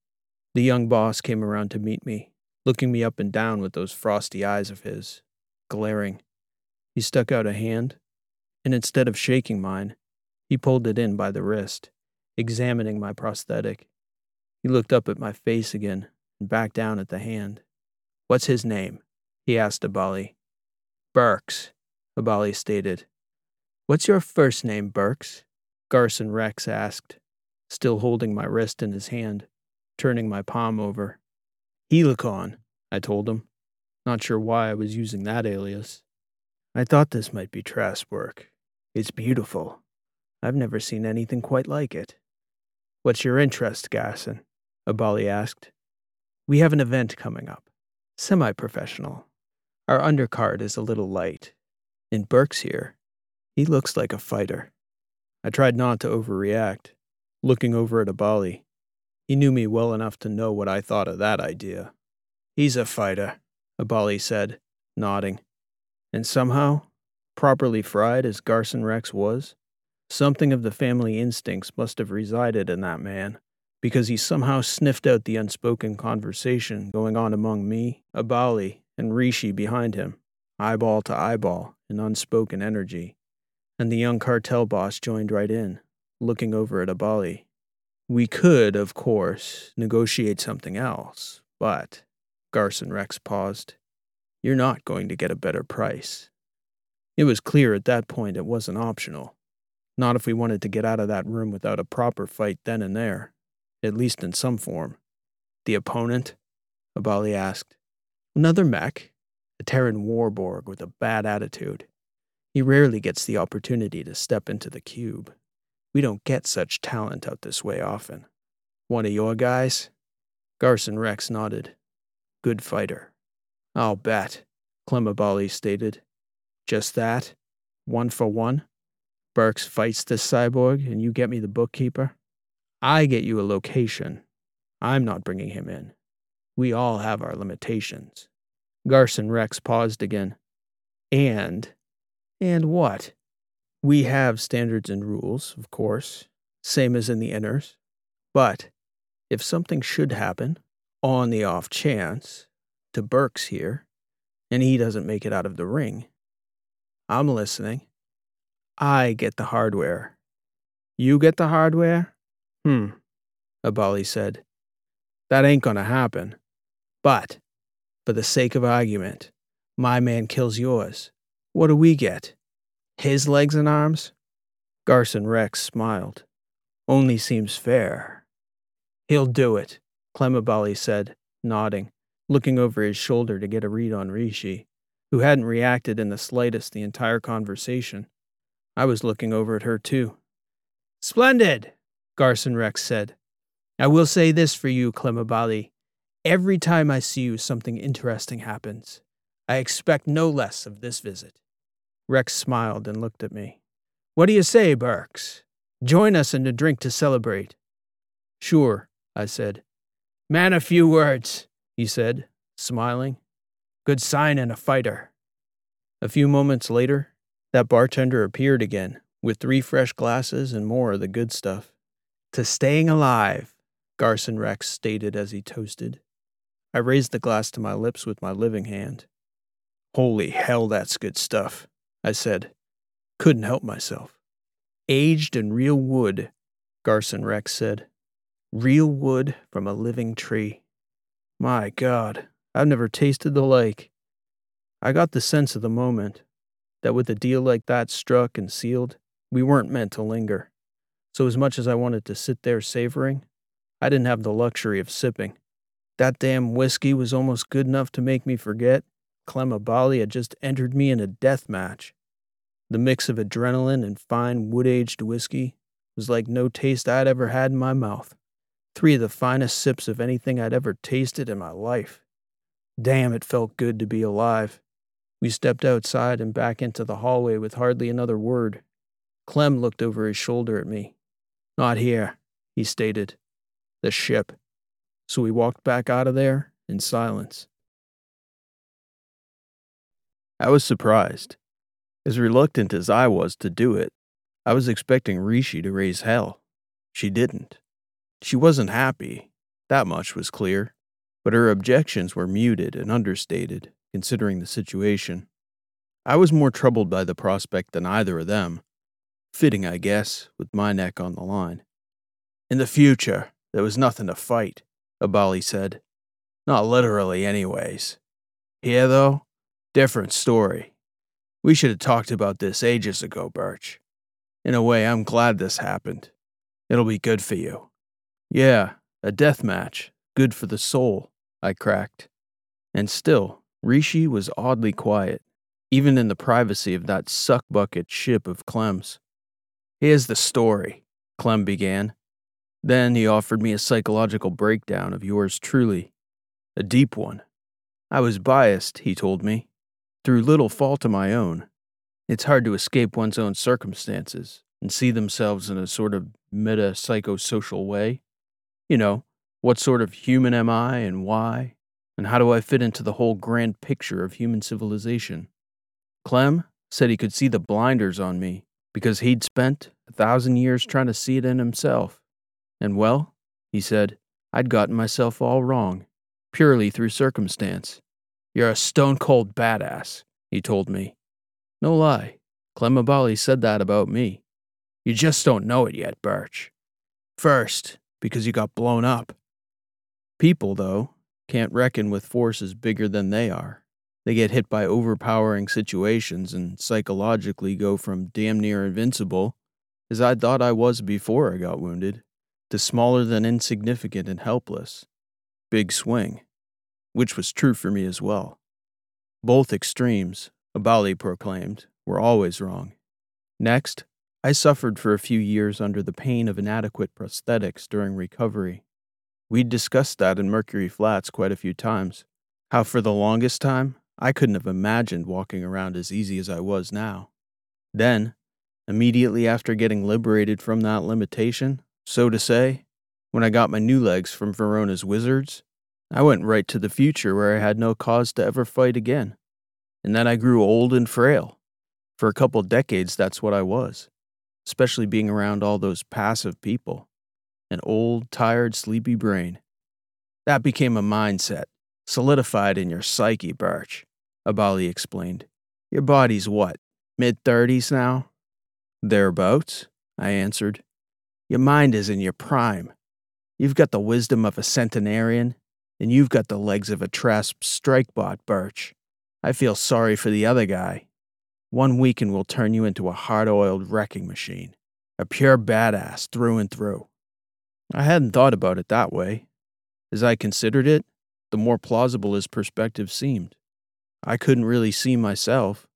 Speaker 1: The young boss came around to meet me, looking me up and down with those frosty eyes of his, glaring. He stuck out a hand, and instead of shaking mine, he pulled it in by the wrist, examining my prosthetic. He looked up at my face again and back down at the hand. What's his name? he asked Abali. Burks, Abali stated. What's your first name, Burks? Garson Rex asked, still holding my wrist in his hand, turning my palm over. Helicon, I told him, not sure why I was using that alias. I thought this might be Trasp work. It's beautiful. I've never seen anything quite like it. What's your interest, Garson? Abali asked. We have an event coming up. Semi professional. Our undercard is a little light. In Burks here, he looks like a fighter. I tried not to overreact, looking over at Abali. He knew me well enough to know what I thought of that idea. He's a fighter, Abali said, nodding. And somehow, properly fried as Garson Rex was, something of the family instincts must have resided in that man, because he somehow sniffed out the unspoken conversation going on among me, Abali, and Rishi behind him, eyeball to eyeball in unspoken energy. And the young cartel boss joined right in, looking over at Abali. We could, of course, negotiate something else, but, Garson Rex paused, you're not going to get a better price. It was clear at that point it wasn't optional. Not if we wanted to get out of that room without a proper fight then and there, at least in some form. The opponent? Abali asked. Another mech, a Terran warborg with a bad attitude. He rarely gets the opportunity to step into the cube. We don't get such talent out this way often. One of your guys? Garson Rex nodded. Good fighter. I'll bet, Clem Abali stated. Just that? One for one? Burks fights this cyborg and you get me the bookkeeper? I get you a location. I'm not bringing him in. We all have our limitations. Garson Rex paused again. And. And what? We have standards and rules, of course, same as in the inners. But if something should happen, on the off chance, to Burks here, and he doesn't make it out of the ring, I'm listening. I get the hardware. You get the hardware? Hmm, Abali said. That ain't gonna happen. But, for the sake of argument, my man kills yours. What do we get? His legs and arms? Garson Rex smiled. Only seems fair. He'll do it, Clem Abali said, nodding, looking over his shoulder to get a read on Rishi, who hadn't reacted in the slightest the entire conversation. I was looking over at her too. Splendid, Garson Rex said. I will say this for you, Clem Abali. Every time I see you, something interesting happens. I expect no less of this visit. Rex smiled and looked at me. What do you say, Burks? Join us in a drink to celebrate. Sure, I said. Man, a few words, he said, smiling. Good sign in a fighter. A few moments later, that bartender appeared again with three fresh glasses and more of the good stuff. To staying alive, Garson Rex stated as he toasted. I raised the glass to my lips with my living hand. Holy hell, that's good stuff, I said. Couldn't help myself. Aged in real wood, Garson Rex said. Real wood from a living tree. My God, I've never tasted the like. I got the sense of the moment that with a deal like that struck and sealed, we weren't meant to linger. So, as much as I wanted to sit there savoring, I didn't have the luxury of sipping. That damn whiskey was almost good enough to make me forget Clem Clemabali had just entered me in a death match. The mix of adrenaline and fine wood aged whiskey was like no taste I'd ever had in my mouth. Three of the finest sips of anything I'd ever tasted in my life. Damn, it felt good to be alive. We stepped outside and back into the hallway with hardly another word. Clem looked over his shoulder at me. Not here, he stated. The ship. So we walked back out of there in silence. I was surprised. As reluctant as I was to do it, I was expecting Rishi to raise hell. She didn't. She wasn't happy, that much was clear, but her objections were muted and understated, considering the situation. I was more troubled by the prospect than either of them. Fitting, I guess, with my neck on the line. In the future, there was nothing to fight, Abali said. Not literally, anyways. Here, though, Different story. We should have talked about this ages ago, Birch. In a way, I'm glad this happened. It'll be good for you. Yeah, a death match. Good for the soul, I cracked. And still, Rishi was oddly quiet, even in the privacy of that suckbucket ship of Clem's. Here's the story, Clem began. Then he offered me a psychological breakdown of yours truly. A deep one. I was biased, he told me through little fault of my own. It's hard to escape one's own circumstances and see themselves in a sort of meta psychosocial way. You know, what sort of human am I and why? And how do I fit into the whole grand picture of human civilization? Clem said he could see the blinders on me because he'd spent a thousand years trying to see it in himself. And well, he said, I'd gotten myself all wrong, purely through circumstance. You're a stone cold badass, he told me. No lie, Clem Abali said that about me. You just don't know it yet, Birch. First, because you got blown up. People, though, can't reckon with forces bigger than they are. They get hit by overpowering situations and psychologically go from damn near invincible, as I thought I was before I got wounded, to smaller than insignificant and helpless. Big swing which was true for me as well. Both extremes, Abali proclaimed, were always wrong. Next, I suffered for a few years under the pain of inadequate prosthetics during recovery. We'd discussed that in Mercury Flats quite a few times. How for the longest time, I couldn't have imagined walking around as easy as I was now. Then, immediately after getting liberated from that limitation, so to say, when I got my new legs from Verona's wizards, I went right to the future where I had no cause to ever fight again. And then I grew old and frail. For a couple decades, that's what I was, especially being around all those passive people. An old, tired, sleepy brain. That became a mindset, solidified in your psyche, Birch, Abali explained. Your body's what, mid 30s now? Thereabouts, I answered. Your mind is in your prime. You've got the wisdom of a centenarian, and you've got the legs of a Trasp strikebot, Birch. I feel sorry for the other guy. One weekend will turn you into a hard oiled wrecking machine, a pure badass through and through. I hadn't thought about it that way. As I considered it, the more plausible his perspective seemed. I couldn't really see myself,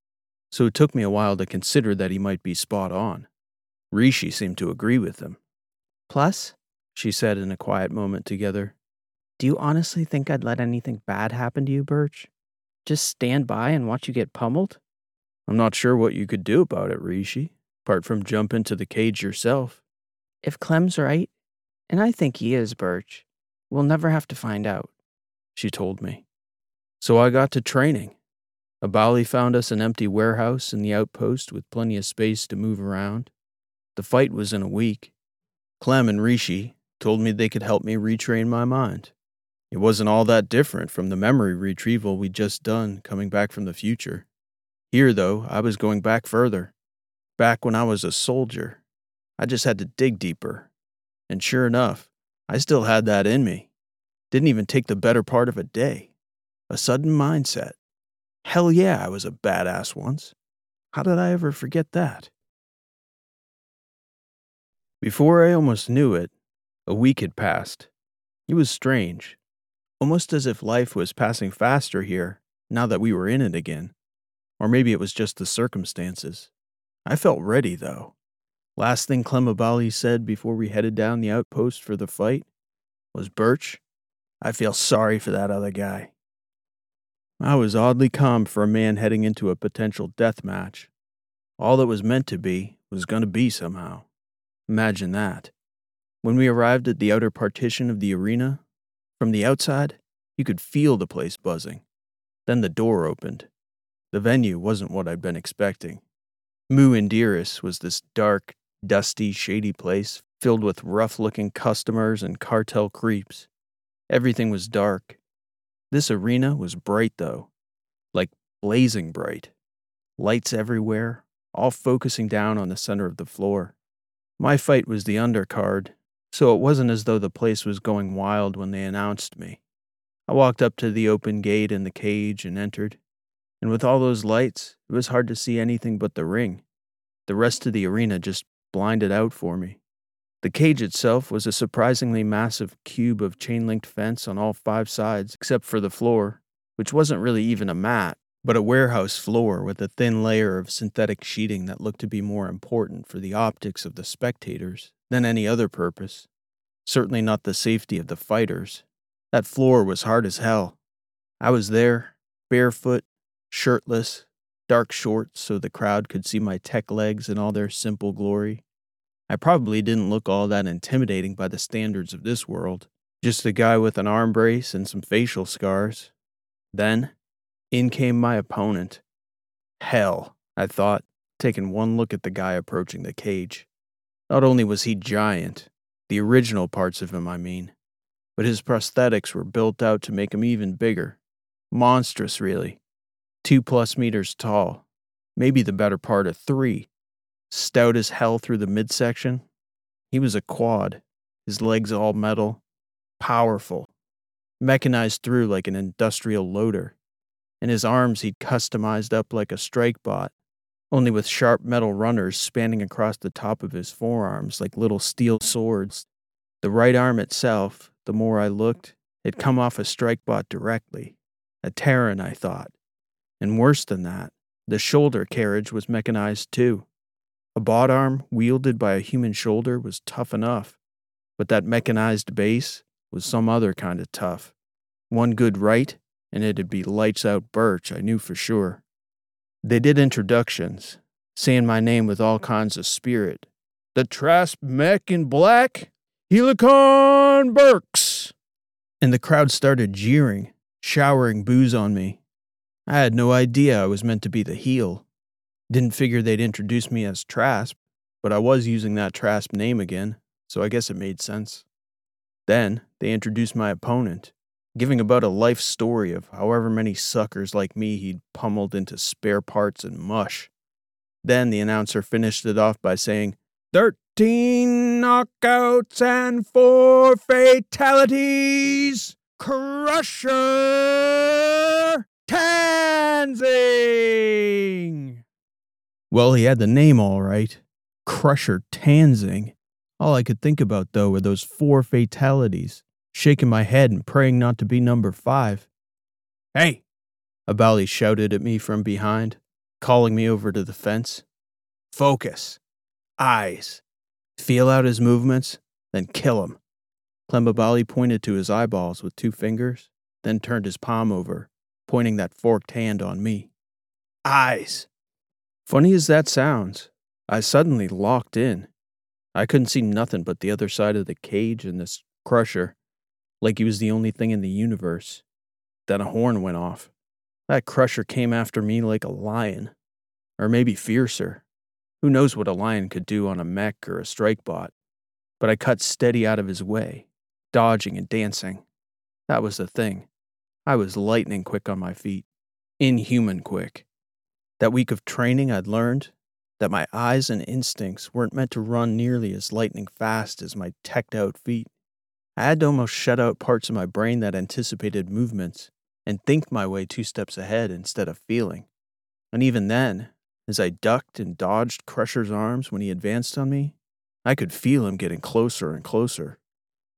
Speaker 1: so it took me a while to consider that he might be spot on. Rishi seemed to agree with him.
Speaker 2: Plus,
Speaker 1: She said in a quiet moment together.
Speaker 2: Do you honestly think I'd let anything bad happen to you, Birch? Just stand by and watch you get pummeled?
Speaker 1: I'm not sure what you could do about it, Rishi, apart from jump into the cage yourself.
Speaker 2: If Clem's right, and I think he is, Birch, we'll never have to find out.
Speaker 1: she told me. So I got to training. Abali found us an empty warehouse in the outpost with plenty of space to move around. The fight was in a week. Clem and Rishi told me they could help me retrain my mind. It wasn't all that different from the memory retrieval we'd just done coming back from the future. Here, though, I was going back further. Back when I was a soldier. I just had to dig deeper. And sure enough, I still had that in me. Didn't even take the better part of a day. A sudden mindset. Hell yeah, I was a badass once. How did I ever forget that? Before I almost knew it, a week had passed. It was strange, almost as if life was passing faster here now that we were in it again. Or maybe it was just the circumstances. I felt ready, though. Last thing Clem Abali said before we headed down the outpost for the fight was Birch, I feel sorry for that other guy. I was oddly calm for a man heading into a potential death match. All that was meant to be was going to be somehow. Imagine that. When we arrived at the outer partition of the arena, from the outside, you could feel the place buzzing. Then the door opened. The venue wasn't what I'd been expecting. Mu Indiris was this dark, dusty, shady place filled with rough looking customers and cartel creeps. Everything was dark. This arena was bright, though, like blazing bright. Lights everywhere, all focusing down on the center of the floor. My fight was the undercard, so it wasn't as though the place was going wild when they announced me. I walked up to the open gate in the cage and entered, and with all those lights, it was hard to see anything but the ring. The rest of the arena just blinded out for me. The cage itself was a surprisingly massive cube of chain linked fence on all five sides, except for the floor, which wasn't really even a mat, but a warehouse floor with a thin layer of synthetic sheeting that looked to be more important for the optics of the spectators than any other purpose. Certainly not the safety of the fighters. That floor was hard as hell. I was there, barefoot, shirtless, dark shorts so the crowd could see my tech legs in all their simple glory. I probably didn't look all that intimidating by the standards of this world. Just a guy with an arm brace and some facial scars. Then, in came my opponent. Hell, I thought, taking one look at the guy approaching the cage. Not only was he giant, the original parts of him, I mean, but his prosthetics were built out to make him even bigger. Monstrous, really. Two plus meters tall, maybe the better part of three. Stout as hell through the midsection. He was a quad, his legs all metal, powerful, mechanized through like an industrial loader, and his arms he'd customized up like a strike bot, only with sharp metal runners spanning across the top of his forearms like little steel swords. The right arm itself, the more I looked, had come off a strike bot directly. A Terran, I thought. And worse than that, the shoulder carriage was mechanized too. A bot arm wielded by a human shoulder was tough enough, but that mechanized base was some other kind of tough. One good right, and it'd be lights out Birch, I knew for sure. They did introductions, saying my name with all kinds of spirit. The Trasp mech in black, Helicon Burks. And the crowd started jeering, showering booze on me. I had no idea I was meant to be the heel. Didn't figure they'd introduce me as Trasp, but I was using that Trasp name again, so I guess it made sense. Then they introduced my opponent, giving about a life story of however many suckers like me he'd pummeled into spare parts and mush. Then the announcer finished it off by saying, 13 knockouts and 4 fatalities! Crusher Tanzing! Well, he had the name all right Crusher Tanzing. All I could think about, though, were those four fatalities, shaking my head and praying not to be number five. Hey! Abali shouted at me from behind, calling me over to the fence. Focus. Eyes. Feel out his movements, then kill him. Clem Abali pointed to his eyeballs with two fingers, then turned his palm over, pointing that forked hand on me. Eyes. Funny as that sounds, I suddenly locked in. I couldn't see nothing but the other side of the cage and this crusher, like he was the only thing in the universe. Then a horn went off. That crusher came after me like a lion, or maybe fiercer. Who knows what a lion could do on a mech or a strike bot? But I cut steady out of his way, dodging and dancing. That was the thing. I was lightning quick on my feet, inhuman quick. That week of training, I'd learned that my eyes and instincts weren't meant to run nearly as lightning fast as my teched out feet. I had to almost shut out parts of my brain that anticipated movements and think my way two steps ahead instead of feeling. And even then, as I ducked and dodged Crusher's arms when he advanced on me, I could feel him getting closer and closer,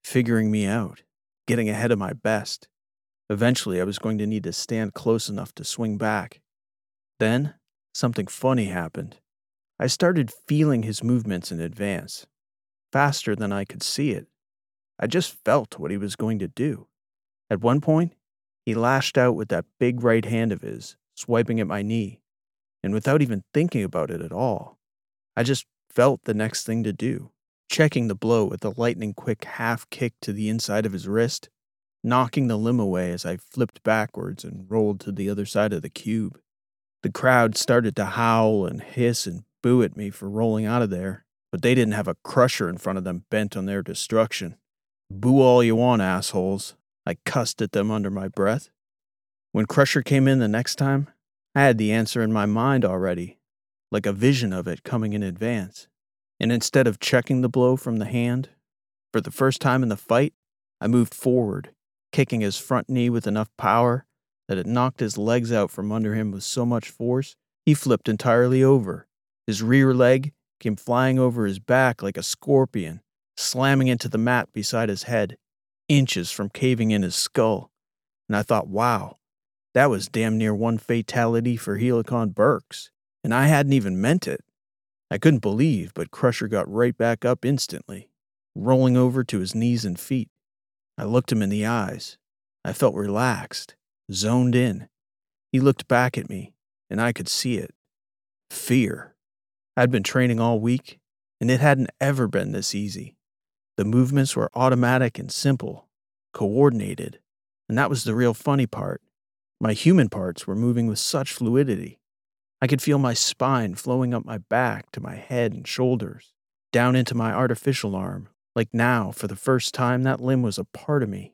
Speaker 1: figuring me out, getting ahead of my best. Eventually, I was going to need to stand close enough to swing back. Then, something funny happened. I started feeling his movements in advance, faster than I could see it. I just felt what he was going to do. At one point, he lashed out with that big right hand of his, swiping at my knee and without even thinking about it at all. I just felt the next thing to do, checking the blow with a lightning quick half kick to the inside of his wrist, knocking the limb away as I flipped backwards and rolled to the other side of the cube. The crowd started to howl and hiss and boo at me for rolling out of there, but they didn't have a crusher in front of them bent on their destruction. Boo all you want, assholes. I cussed at them under my breath. When Crusher came in the next time, I had the answer in my mind already, like a vision of it coming in advance. And instead of checking the blow from the hand, for the first time in the fight, I moved forward, kicking his front knee with enough power that it knocked his legs out from under him with so much force, he flipped entirely over. His rear leg came flying over his back like a scorpion, slamming into the mat beside his head, inches from caving in his skull. And I thought, wow, that was damn near one fatality for Helicon Burks, and I hadn't even meant it. I couldn't believe, but Crusher got right back up instantly, rolling over to his knees and feet. I looked him in the eyes. I felt relaxed, zoned in. He looked back at me, and I could see it. Fear. I'd been training all week, and it hadn't ever been this easy. The movements were automatic and simple, coordinated, and that was the real funny part. My human parts were moving with such fluidity. I could feel my spine flowing up my back to my head and shoulders, down into my artificial arm, like now, for the first time, that limb was a part of me.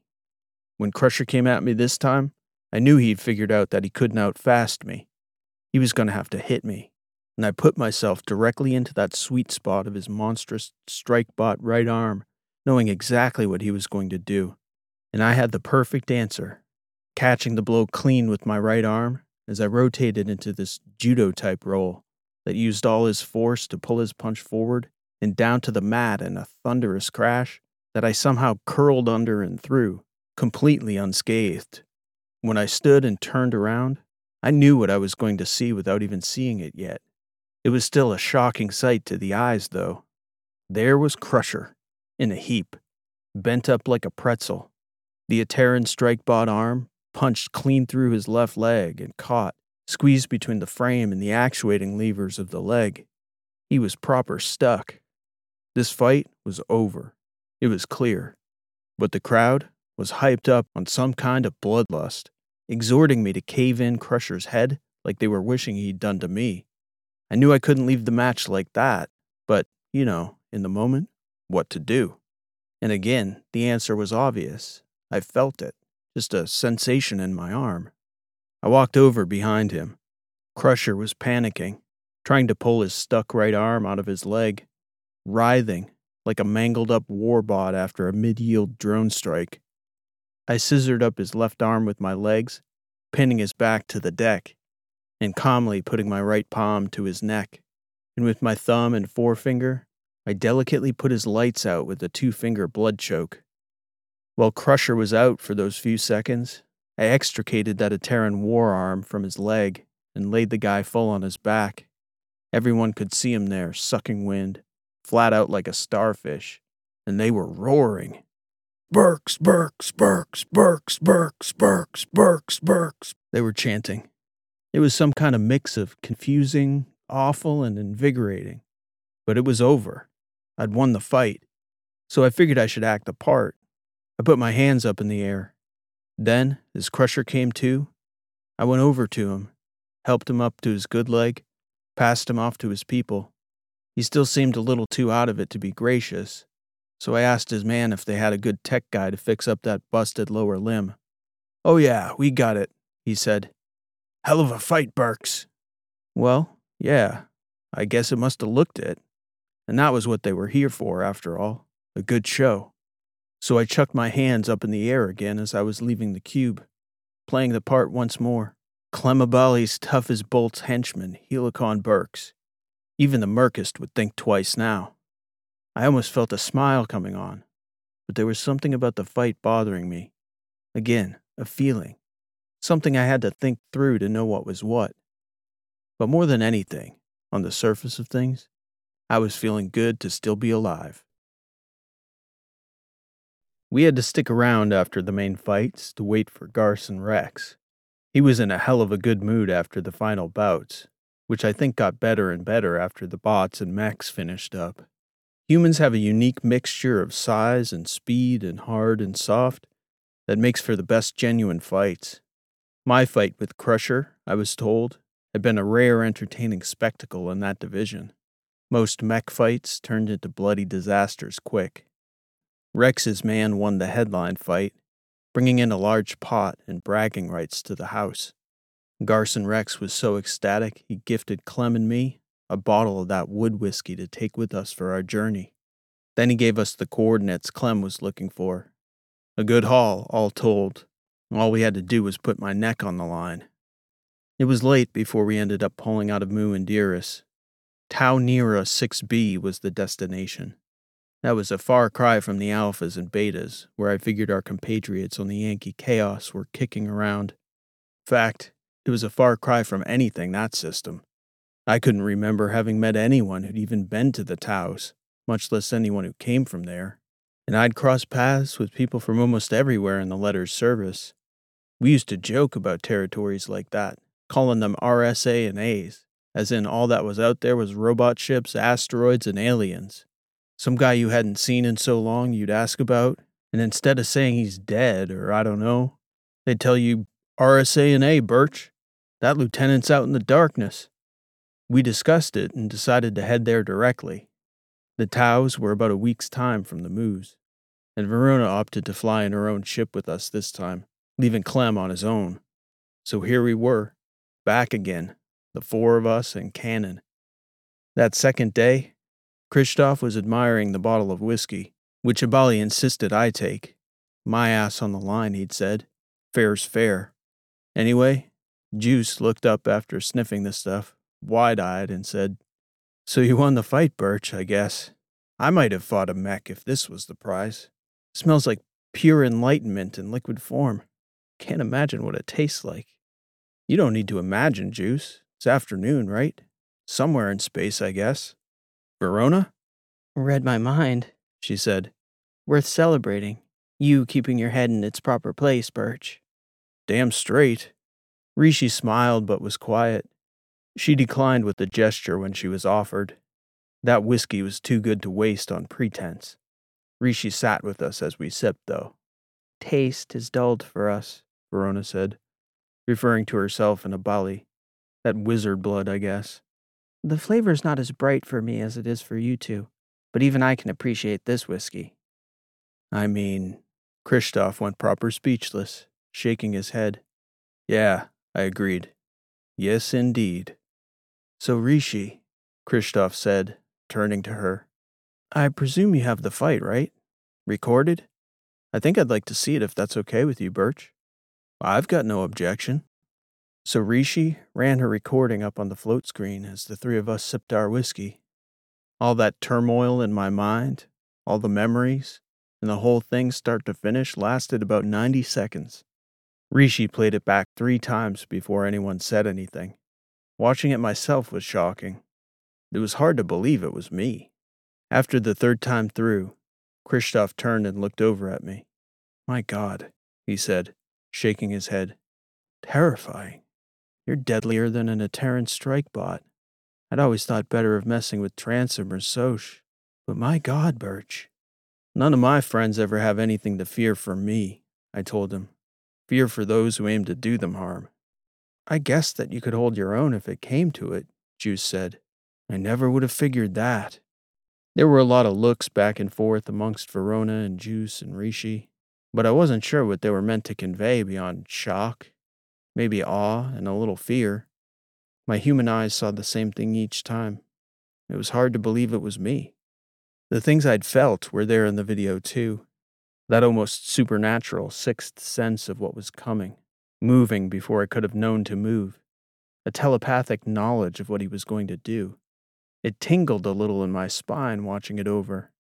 Speaker 1: When Crusher came at me this time, I knew he'd figured out that he couldn't outfast me. He was going to have to hit me, and I put myself directly into that sweet spot of his monstrous strike bot right arm, knowing exactly what he was going to do. And I had the perfect answer catching the blow clean with my right arm as I rotated into this judo type roll that used all his force to pull his punch forward and down to the mat in a thunderous crash that I somehow curled under and through, completely unscathed. When I stood and turned around, I knew what I was going to see without even seeing it yet. It was still a shocking sight to the eyes, though. There was Crusher, in a heap, bent up like a pretzel, the Ateran strike bot arm punched clean through his left leg and caught, squeezed between the frame and the actuating levers of the leg. He was proper stuck. This fight was over. It was clear. But the crowd was hyped up on some kind of bloodlust, exhorting me to cave in Crusher's head like they were wishing he'd done to me. I knew I couldn't leave the match like that, but, you know, in the moment, what to do? And again, the answer was obvious. I felt it, just a sensation in my arm. I walked over behind him. Crusher was panicking, trying to pull his stuck right arm out of his leg, writhing like a mangled up warbot after a mid yield drone strike. I scissored up his left arm with my legs, pinning his back to the deck, and calmly putting my right palm to his neck. And with my thumb and forefinger, I delicately put his lights out with a two finger blood choke. While Crusher was out for those few seconds, I extricated that Ateran war arm from his leg and laid the guy full on his back. Everyone could see him there, sucking wind, flat out like a starfish, and they were roaring. Burks, Burks, Burks, Burks, Burks, Burks, Burks, Burks, they were chanting. It was some kind of mix of confusing, awful, and invigorating. But it was over. I'd won the fight, so I figured I should act the part. I put my hands up in the air. Then, as Crusher came to, I went over to him, helped him up to his good leg, passed him off to his people. He still seemed a little too out of it to be gracious, so I asked his man if they had a good tech guy to fix up that busted lower limb. Oh, yeah, we got it, he said. Hell of a fight, Burks. Well, yeah, I guess it must have looked it. And that was what they were here for, after all a good show. So I chucked my hands up in the air again as I was leaving the cube, playing the part once more. Clem Abali's tough as bolts henchman, Helicon Burks. Even the Merkist would think twice now. I almost felt a smile coming on, but there was something about the fight bothering me. Again, a feeling. Something I had to think through to know what was what. But more than anything, on the surface of things, I was feeling good to still be alive. We had to stick around after the main fights to wait for Garson Rex. He was in a hell of a good mood after the final bouts, which I think got better and better after the bots and mechs finished up. Humans have a unique mixture of size and speed and hard and soft that makes for the best genuine fights. My fight with Crusher, I was told, had been a rare entertaining spectacle in that division. Most mech fights turned into bloody disasters quick. Rex's man won the headline fight, bringing in a large pot and bragging rights to the house. Garson Rex was so ecstatic he gifted Clem and me a bottle of that wood whiskey to take with us for our journey. Then he gave us the coordinates Clem was looking for. A good haul, all told. All we had to do was put my neck on the line. It was late before we ended up pulling out of Mu Indiris. Tau Nera 6B was the destination. That was a far cry from the alphas and betas, where I figured our compatriots on the Yankee Chaos were kicking around. Fact, it was a far cry from anything that system. I couldn't remember having met anyone who'd even been to the Taos, much less anyone who came from there. And I'd crossed paths with people from almost everywhere in the letter's service. We used to joke about territories like that, calling them RSA and A's, as in all that was out there was robot ships, asteroids, and aliens. Some guy you hadn't seen in so long you'd ask about, and instead of saying he's dead or I don't know, they'd tell you RSA and A, Birch. That lieutenant's out in the darkness. We discussed it and decided to head there directly. The Taos were about a week's time from the Moos, and Verona opted to fly in her own ship with us this time, leaving Clem on his own. So here we were, back again, the four of us and Cannon. That second day, Kristoff was admiring the bottle of whiskey, which Abali insisted I take. My ass on the line, he'd said. Fair's fair. Anyway, Juice looked up after sniffing the stuff, wide eyed, and said, So you won the fight, Birch, I guess. I might have fought a mech if this was the prize. smells like pure enlightenment in liquid form. Can't imagine what it tastes like. You don't need to imagine, Juice. It's afternoon, right? Somewhere in space, I guess. Verona?
Speaker 2: Read my mind,
Speaker 1: She said.
Speaker 2: Worth celebrating. You keeping your head in its proper place, Birch.
Speaker 1: Damn straight. Rishi smiled but was quiet. She declined with a gesture when she was offered. That whiskey was too good to waste on pretense. Rishi sat with us as we sipped, though.
Speaker 2: Taste is dulled for us,
Speaker 1: Verona said, referring to herself in a Abali. That wizard blood, I guess.
Speaker 2: The flavor's not as bright for me as it is for you two, but even I can appreciate this whiskey.
Speaker 1: I mean, Kristoff went proper speechless, shaking his head. Yeah, I agreed. Yes, indeed. So, Rishi, Kristoff said, turning to her, I presume you have the fight, right? Recorded? I think I'd like to see it if that's okay with you, Birch. I've got no objection. So Rishi ran her recording up on the float screen as the three of us sipped our whiskey. All that turmoil in my mind, all the memories, and the whole thing start to finish lasted about 90 seconds. Rishi played it back three times before anyone said anything. Watching it myself was shocking. It was hard to believe it was me. After the third time through, Kristoff turned and looked over at me. My God, he said, shaking his head. Terrifying. You're deadlier than an Ateran strike bot. I'd always thought better of messing with Transom or Soch. But my God, Birch. None of my friends ever have anything to fear from me, I told him. Fear for those who aim to do them harm. I guessed that you could hold your own if it came to it, Juice said. I never would have figured that. There were a lot of looks back and forth amongst Verona and Juice and Rishi, but I wasn't sure what they were meant to convey beyond shock, maybe awe and a little fear. My human eyes saw the same thing each time. It was hard to believe it was me. The things I'd felt were there in the video too. That almost supernatural sixth sense of what was coming, moving before I could have known to move, a telepathic knowledge of what he was going to do. It tingled a little in my spine watching it over,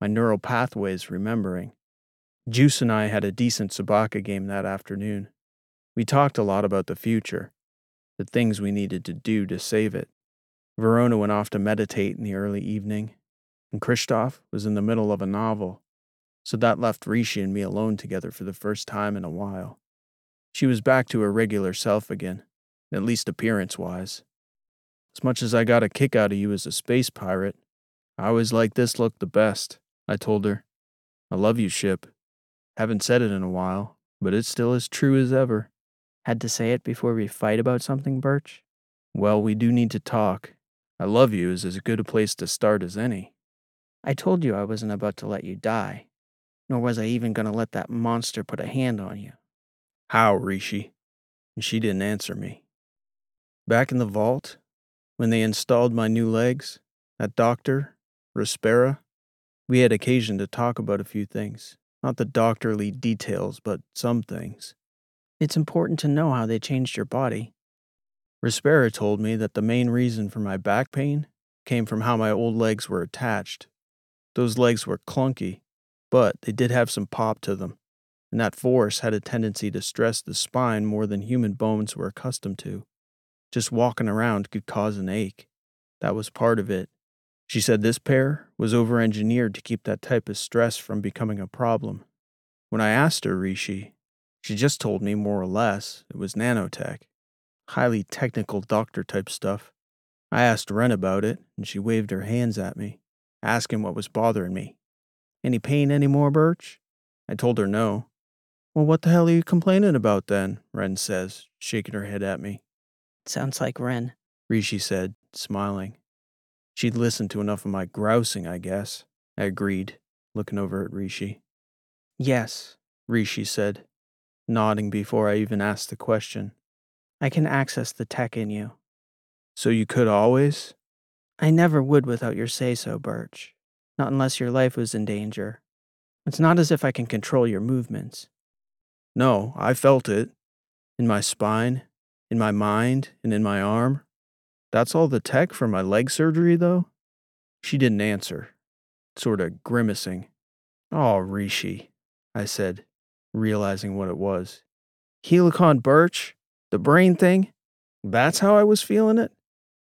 Speaker 1: my neural pathways remembering. Juice and I had a decent Sabaka game that afternoon. We talked a lot about the future, the things we needed to do to save it. Verona went off to meditate in the early evening, and Kristoff was in the middle of a novel, so that left Rishi and me alone together for the first time in a while. She was back to her regular self again, at least appearance wise. As much as I got a kick out of you as a space pirate, I always liked this look the best, I told her. I love you, ship. Haven't said it in a while, but it's still as true as ever.
Speaker 2: Had to say it before we fight about something, Birch?
Speaker 1: Well, we do need to talk. I love you is as good a place to start as any.
Speaker 2: I told you I wasn't about to let you die, nor was I even going to let that monster put a hand on you.
Speaker 1: How, Rishi? And she didn't answer me. Back in the vault, when they installed my new legs, that doctor, Respera, we had occasion to talk about a few things. Not the doctorly details, but some things.
Speaker 2: It's important to know how they changed your body.
Speaker 1: Respera told me that the main reason for my back pain came from how my old legs were attached. Those legs were clunky, but they did have some pop to them, and that force had a tendency to stress the spine more than human bones were accustomed to. Just walking around could cause an ache. That was part of it. She said this pair was over engineered to keep that type of stress from becoming a problem. When I asked her, Rishi, she just told me more or less it was nanotech, highly technical doctor type stuff. I asked Ren about it, and she waved her hands at me, asking what was bothering me. Any pain anymore, Birch? I told her no. Well, what the hell are you complaining about then? Ren says, shaking her head at me.
Speaker 2: Sounds like Ren,
Speaker 1: Rishi said, smiling. She'd listened to enough of my grousing, I guess. I agreed, looking over at Rishi.
Speaker 2: Yes,
Speaker 1: Rishi said, nodding before I even asked the question.
Speaker 2: I can access the tech in you.
Speaker 1: So you could always?
Speaker 2: I never would without your say so, Birch. Not unless your life was in danger. It's not as if I can control your movements.
Speaker 1: No, I felt it. In my spine, in my mind, and in my arm. That's all the tech for my leg surgery, though? She didn't answer, sort of grimacing. Oh, Rishi, I said, realizing what it was. Helicon Birch? The brain thing? That's how I was feeling it?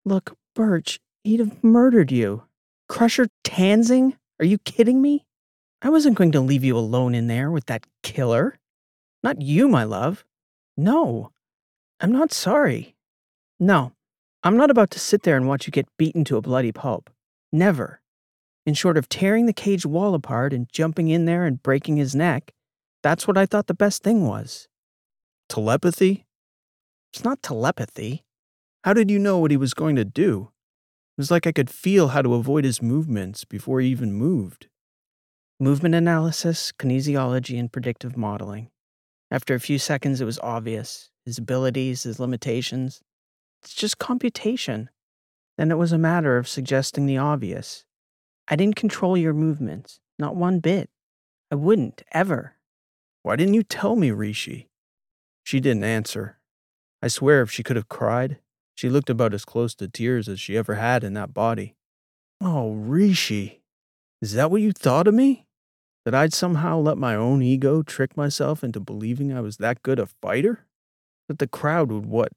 Speaker 2: Look, Birch, he'd have murdered you. Crusher Tanzing? Are you kidding me? I wasn't going to leave you alone in there with that killer. Not you, my love. No, I'm not sorry. No, I'm not about to sit there and watch you get beaten to a bloody pulp. Never. In short of tearing the cage wall apart and jumping in there and breaking his neck, that's what I thought the best thing was.
Speaker 1: Telepathy?
Speaker 2: It's not telepathy.
Speaker 1: How did you know what he was going to do? It was like I could feel how to avoid his movements before he even moved.
Speaker 2: Movement analysis, kinesiology, and predictive modeling. After a few seconds, it was obvious his abilities, his limitations. It's just computation. Then it was a matter of suggesting the obvious. I didn't control your movements, not one bit. I wouldn't, ever.
Speaker 1: Why didn't you tell me, Rishi? She didn't answer. I swear if she could have cried, she looked about as close to tears as she ever had in that body. Oh, Rishi, is that what you thought of me? That I'd somehow let my own ego trick myself into believing I was that good a fighter? That the crowd would, what,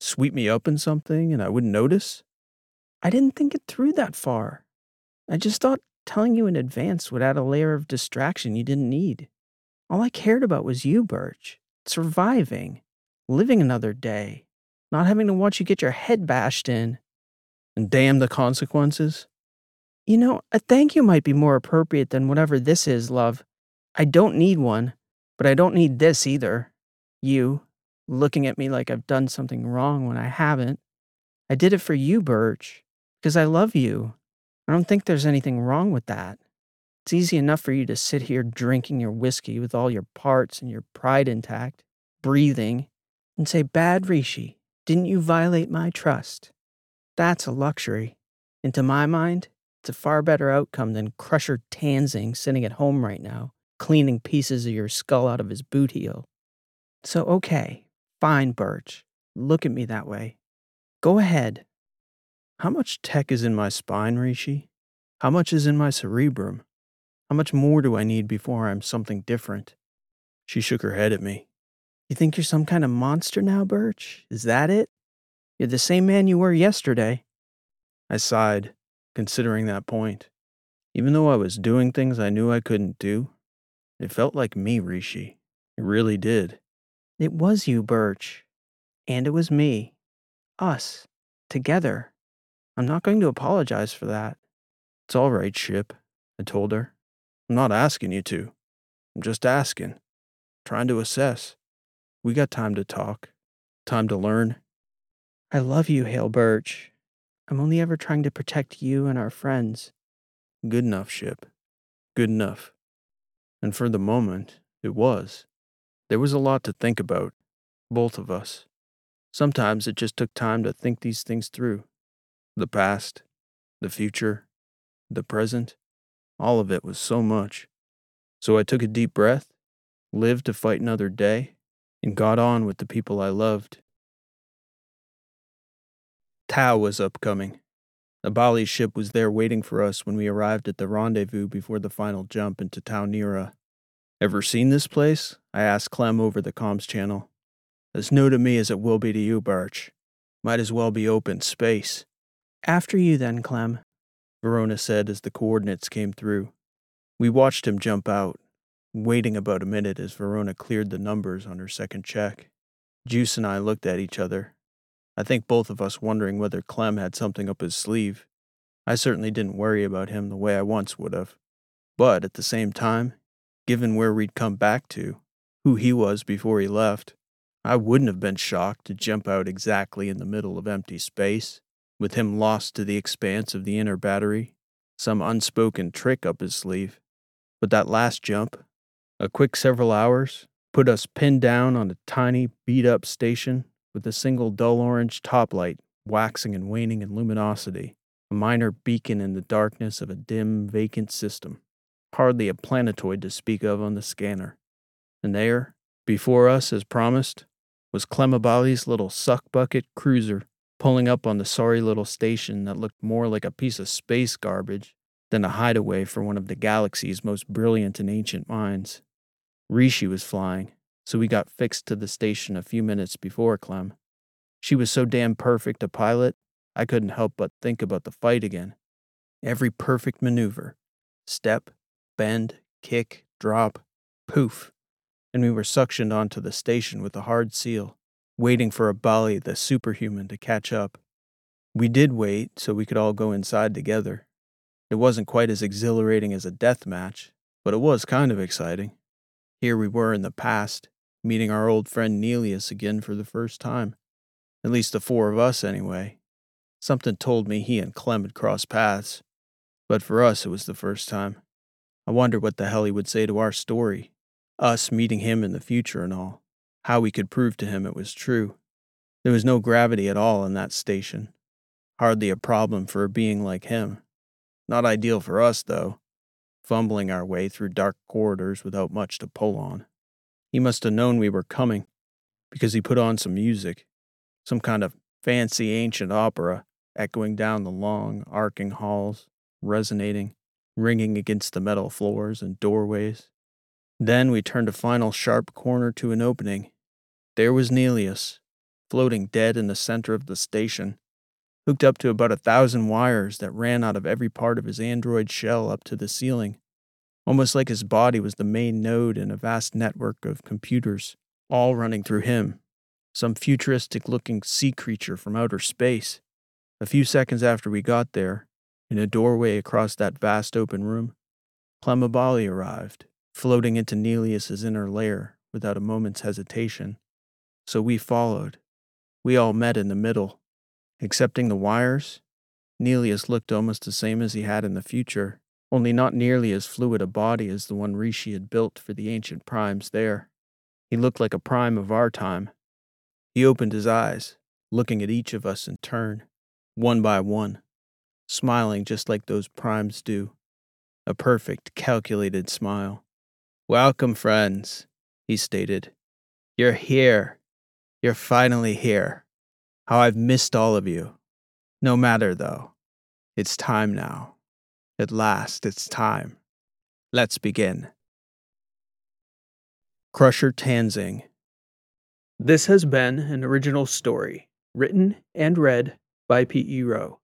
Speaker 1: sweep me up in something and I wouldn't notice?
Speaker 2: I didn't think it through that far. I just thought telling you in advance would add a layer of distraction you didn't need. All I cared about was you, Birch. Surviving. Living another day. Not having to watch you get your head bashed in.
Speaker 1: And damn the consequences?
Speaker 2: You know, a thank you might be more appropriate than whatever this is, love. I don't need one, but I don't need this either. You, looking at me like I've done something wrong when I haven't. I did it for you, Birch, because I love you. I don't think there's anything wrong with that. It's easy enough for you to sit here drinking your whiskey with all your parts and your pride intact, breathing, and say, Bad Rishi, didn't you violate my trust? That's a luxury. And to my mind, it's a far better outcome than Crusher Tanzing sitting at home right now, cleaning pieces of your skull out of his boot heel. So, okay, fine, Birch. Look at me that way. Go ahead.
Speaker 1: How much tech is in my spine, Rishi? How much is in my cerebrum? How much more do I need before I'm something different? She shook her head at me.
Speaker 2: You think you're some kind of monster now, Birch? Is that it? You're the same man you were yesterday.
Speaker 1: I sighed, considering that point. Even though I was doing things I knew I couldn't do, it felt like me, Rishi. It really did.
Speaker 2: It was you, Birch. And it was me. Us. Together. I'm not going to apologize for that.
Speaker 1: It's all right, Ship, I told her. I'm not asking you to. I'm just asking. Trying to assess. We got time to talk. Time to learn.
Speaker 2: I love you, Hale Birch. I'm only ever trying to protect you and our friends.
Speaker 1: Good enough, Ship. Good enough. And for the moment, it was. There was a lot to think about, both of us. Sometimes it just took time to think these things through. The past, the future, the present. All of it was so much. So I took a deep breath, lived to fight another day, and got on with the people I loved. Tau was upcoming. The Bali ship was there waiting for us when we arrived at the rendezvous before the final jump into Tau Nira. Ever seen this place? I asked Clem over the comms channel. As new to me as it will be to you, Birch. Might as well be open space.
Speaker 2: After you, then, Clem,
Speaker 1: Verona said as the coordinates came through. We watched him jump out, waiting about a minute as Verona cleared the numbers on her second check. Juice and I looked at each other. I think both of us wondering whether Clem had something up his sleeve. I certainly didn't worry about him the way I once would have. But at the same time, given where we'd come back to, who he was before he left, I wouldn't have been shocked to jump out exactly in the middle of empty space with him lost to the expanse of the inner battery, some unspoken trick up his sleeve. But that last jump, a quick several hours, put us pinned down on a tiny, beat up station with a single dull orange top light waxing and waning in luminosity, a minor beacon in the darkness of a dim, vacant system, hardly a planetoid to speak of on the scanner. And there, before us as promised, was Clem Abali's little suck bucket cruiser pulling up on the sorry little station that looked more like a piece of space garbage than a hideaway for one of the galaxy's most brilliant and ancient minds. Rishi was flying, so we got fixed to the station a few minutes before Clem. She was so damn perfect a pilot, I couldn't help but think about the fight again. Every perfect maneuver step, bend, kick, drop, poof, and we were suctioned onto the station with a hard seal waiting for Abali the superhuman to catch up. We did wait so we could all go inside together. It wasn't quite as exhilarating as a death match, but it was kind of exciting. Here we were in the past, meeting our old friend Nelius again for the first time. At least the four of us, anyway. Something told me he and Clem had crossed paths, but for us, it was the first time. I wondered what the hell he would say to our story, us meeting him in the future and all, how we could prove to him it was true. There was no gravity at all in that station, hardly a problem for a being like him. Not ideal for us, though, fumbling our way through dark corridors without much to pull on. He must have known we were coming, because he put on some music, some kind of fancy ancient opera, echoing down the long, arcing halls, resonating, ringing against the metal floors and doorways. Then we turned a final sharp corner to an opening. There was Nelius, floating dead in the center of the station, hooked up to about a thousand wires that ran out of every part of his android shell up to the ceiling, almost like his body was the main node in a vast network of computers, all running through him, some futuristic looking sea creature from outer space. A few seconds after we got there, in a doorway across that vast open room, Clem Abali arrived, floating into Nelius's inner lair without a moment's hesitation. So we followed. We all met in the middle, Excepting the wires, Nelius looked almost the same as he had in the future, only not nearly as fluid a body as the one Rishi had built for the ancient primes there. He looked like a prime of our time. He opened his eyes, looking at each of us in turn, one by one, smiling just like those primes do. A perfect, calculated smile. Welcome, friends, he stated. You're here. You're finally here. How I've missed all of you. No matter, though. It's time now. At last, it's time. Let's begin. Crusher Tanzing.
Speaker 3: This has been an original story, written and read by P.E. Rowe.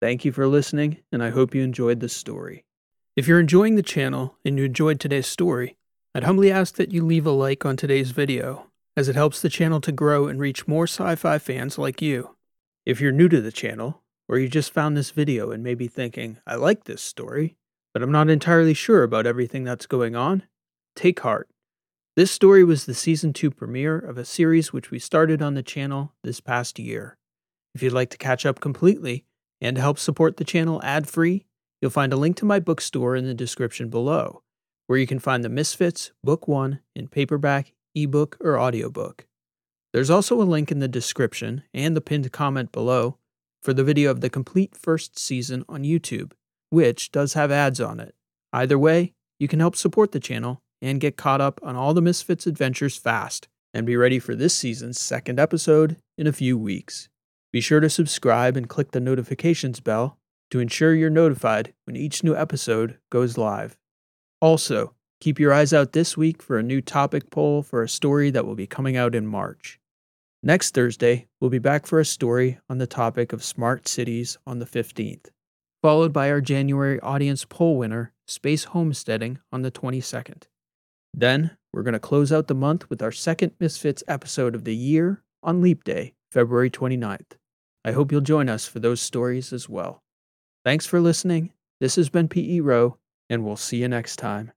Speaker 3: Thank you for listening, and I hope you enjoyed the story. If you're enjoying the channel and you enjoyed today's story, I'd humbly ask that you leave a like on today's video as it helps the channel to grow and reach more sci fi fans like you. If you're new to the channel, or you just found this video and may be thinking, I like this story, but I'm not entirely sure about everything that's going on, take heart. This story was the season 2 premiere of a series which we started on the channel this past year. If you'd like to catch up completely and help support the channel ad free, you'll find a link to my bookstore in the description below, where you can find The Misfits, Book 1, in paperback ebook, or audiobook. There's also a link in the description and the pinned comment below for the video of the complete first season on YouTube, which does have ads on it. Either way, you can help support the channel and get caught up on all the Misfits adventures fast and be ready for this season's second episode in a few weeks. Be sure to subscribe and click the notifications bell to ensure you're notified when each new episode goes live. Also, Keep your eyes out this week for a new topic poll for a story that will be coming out in March. Next Thursday, we'll be back for a story on the topic of smart cities on the 15th, followed by our January audience poll winner, Space Homesteading, on the 22nd. Then, we're going to close out the month with our second Misfits episode of the year on Leap Day, February 29th. I hope you'll join us for those stories as well. Thanks for listening. This has been P.E. Rowe, and we'll see you next time.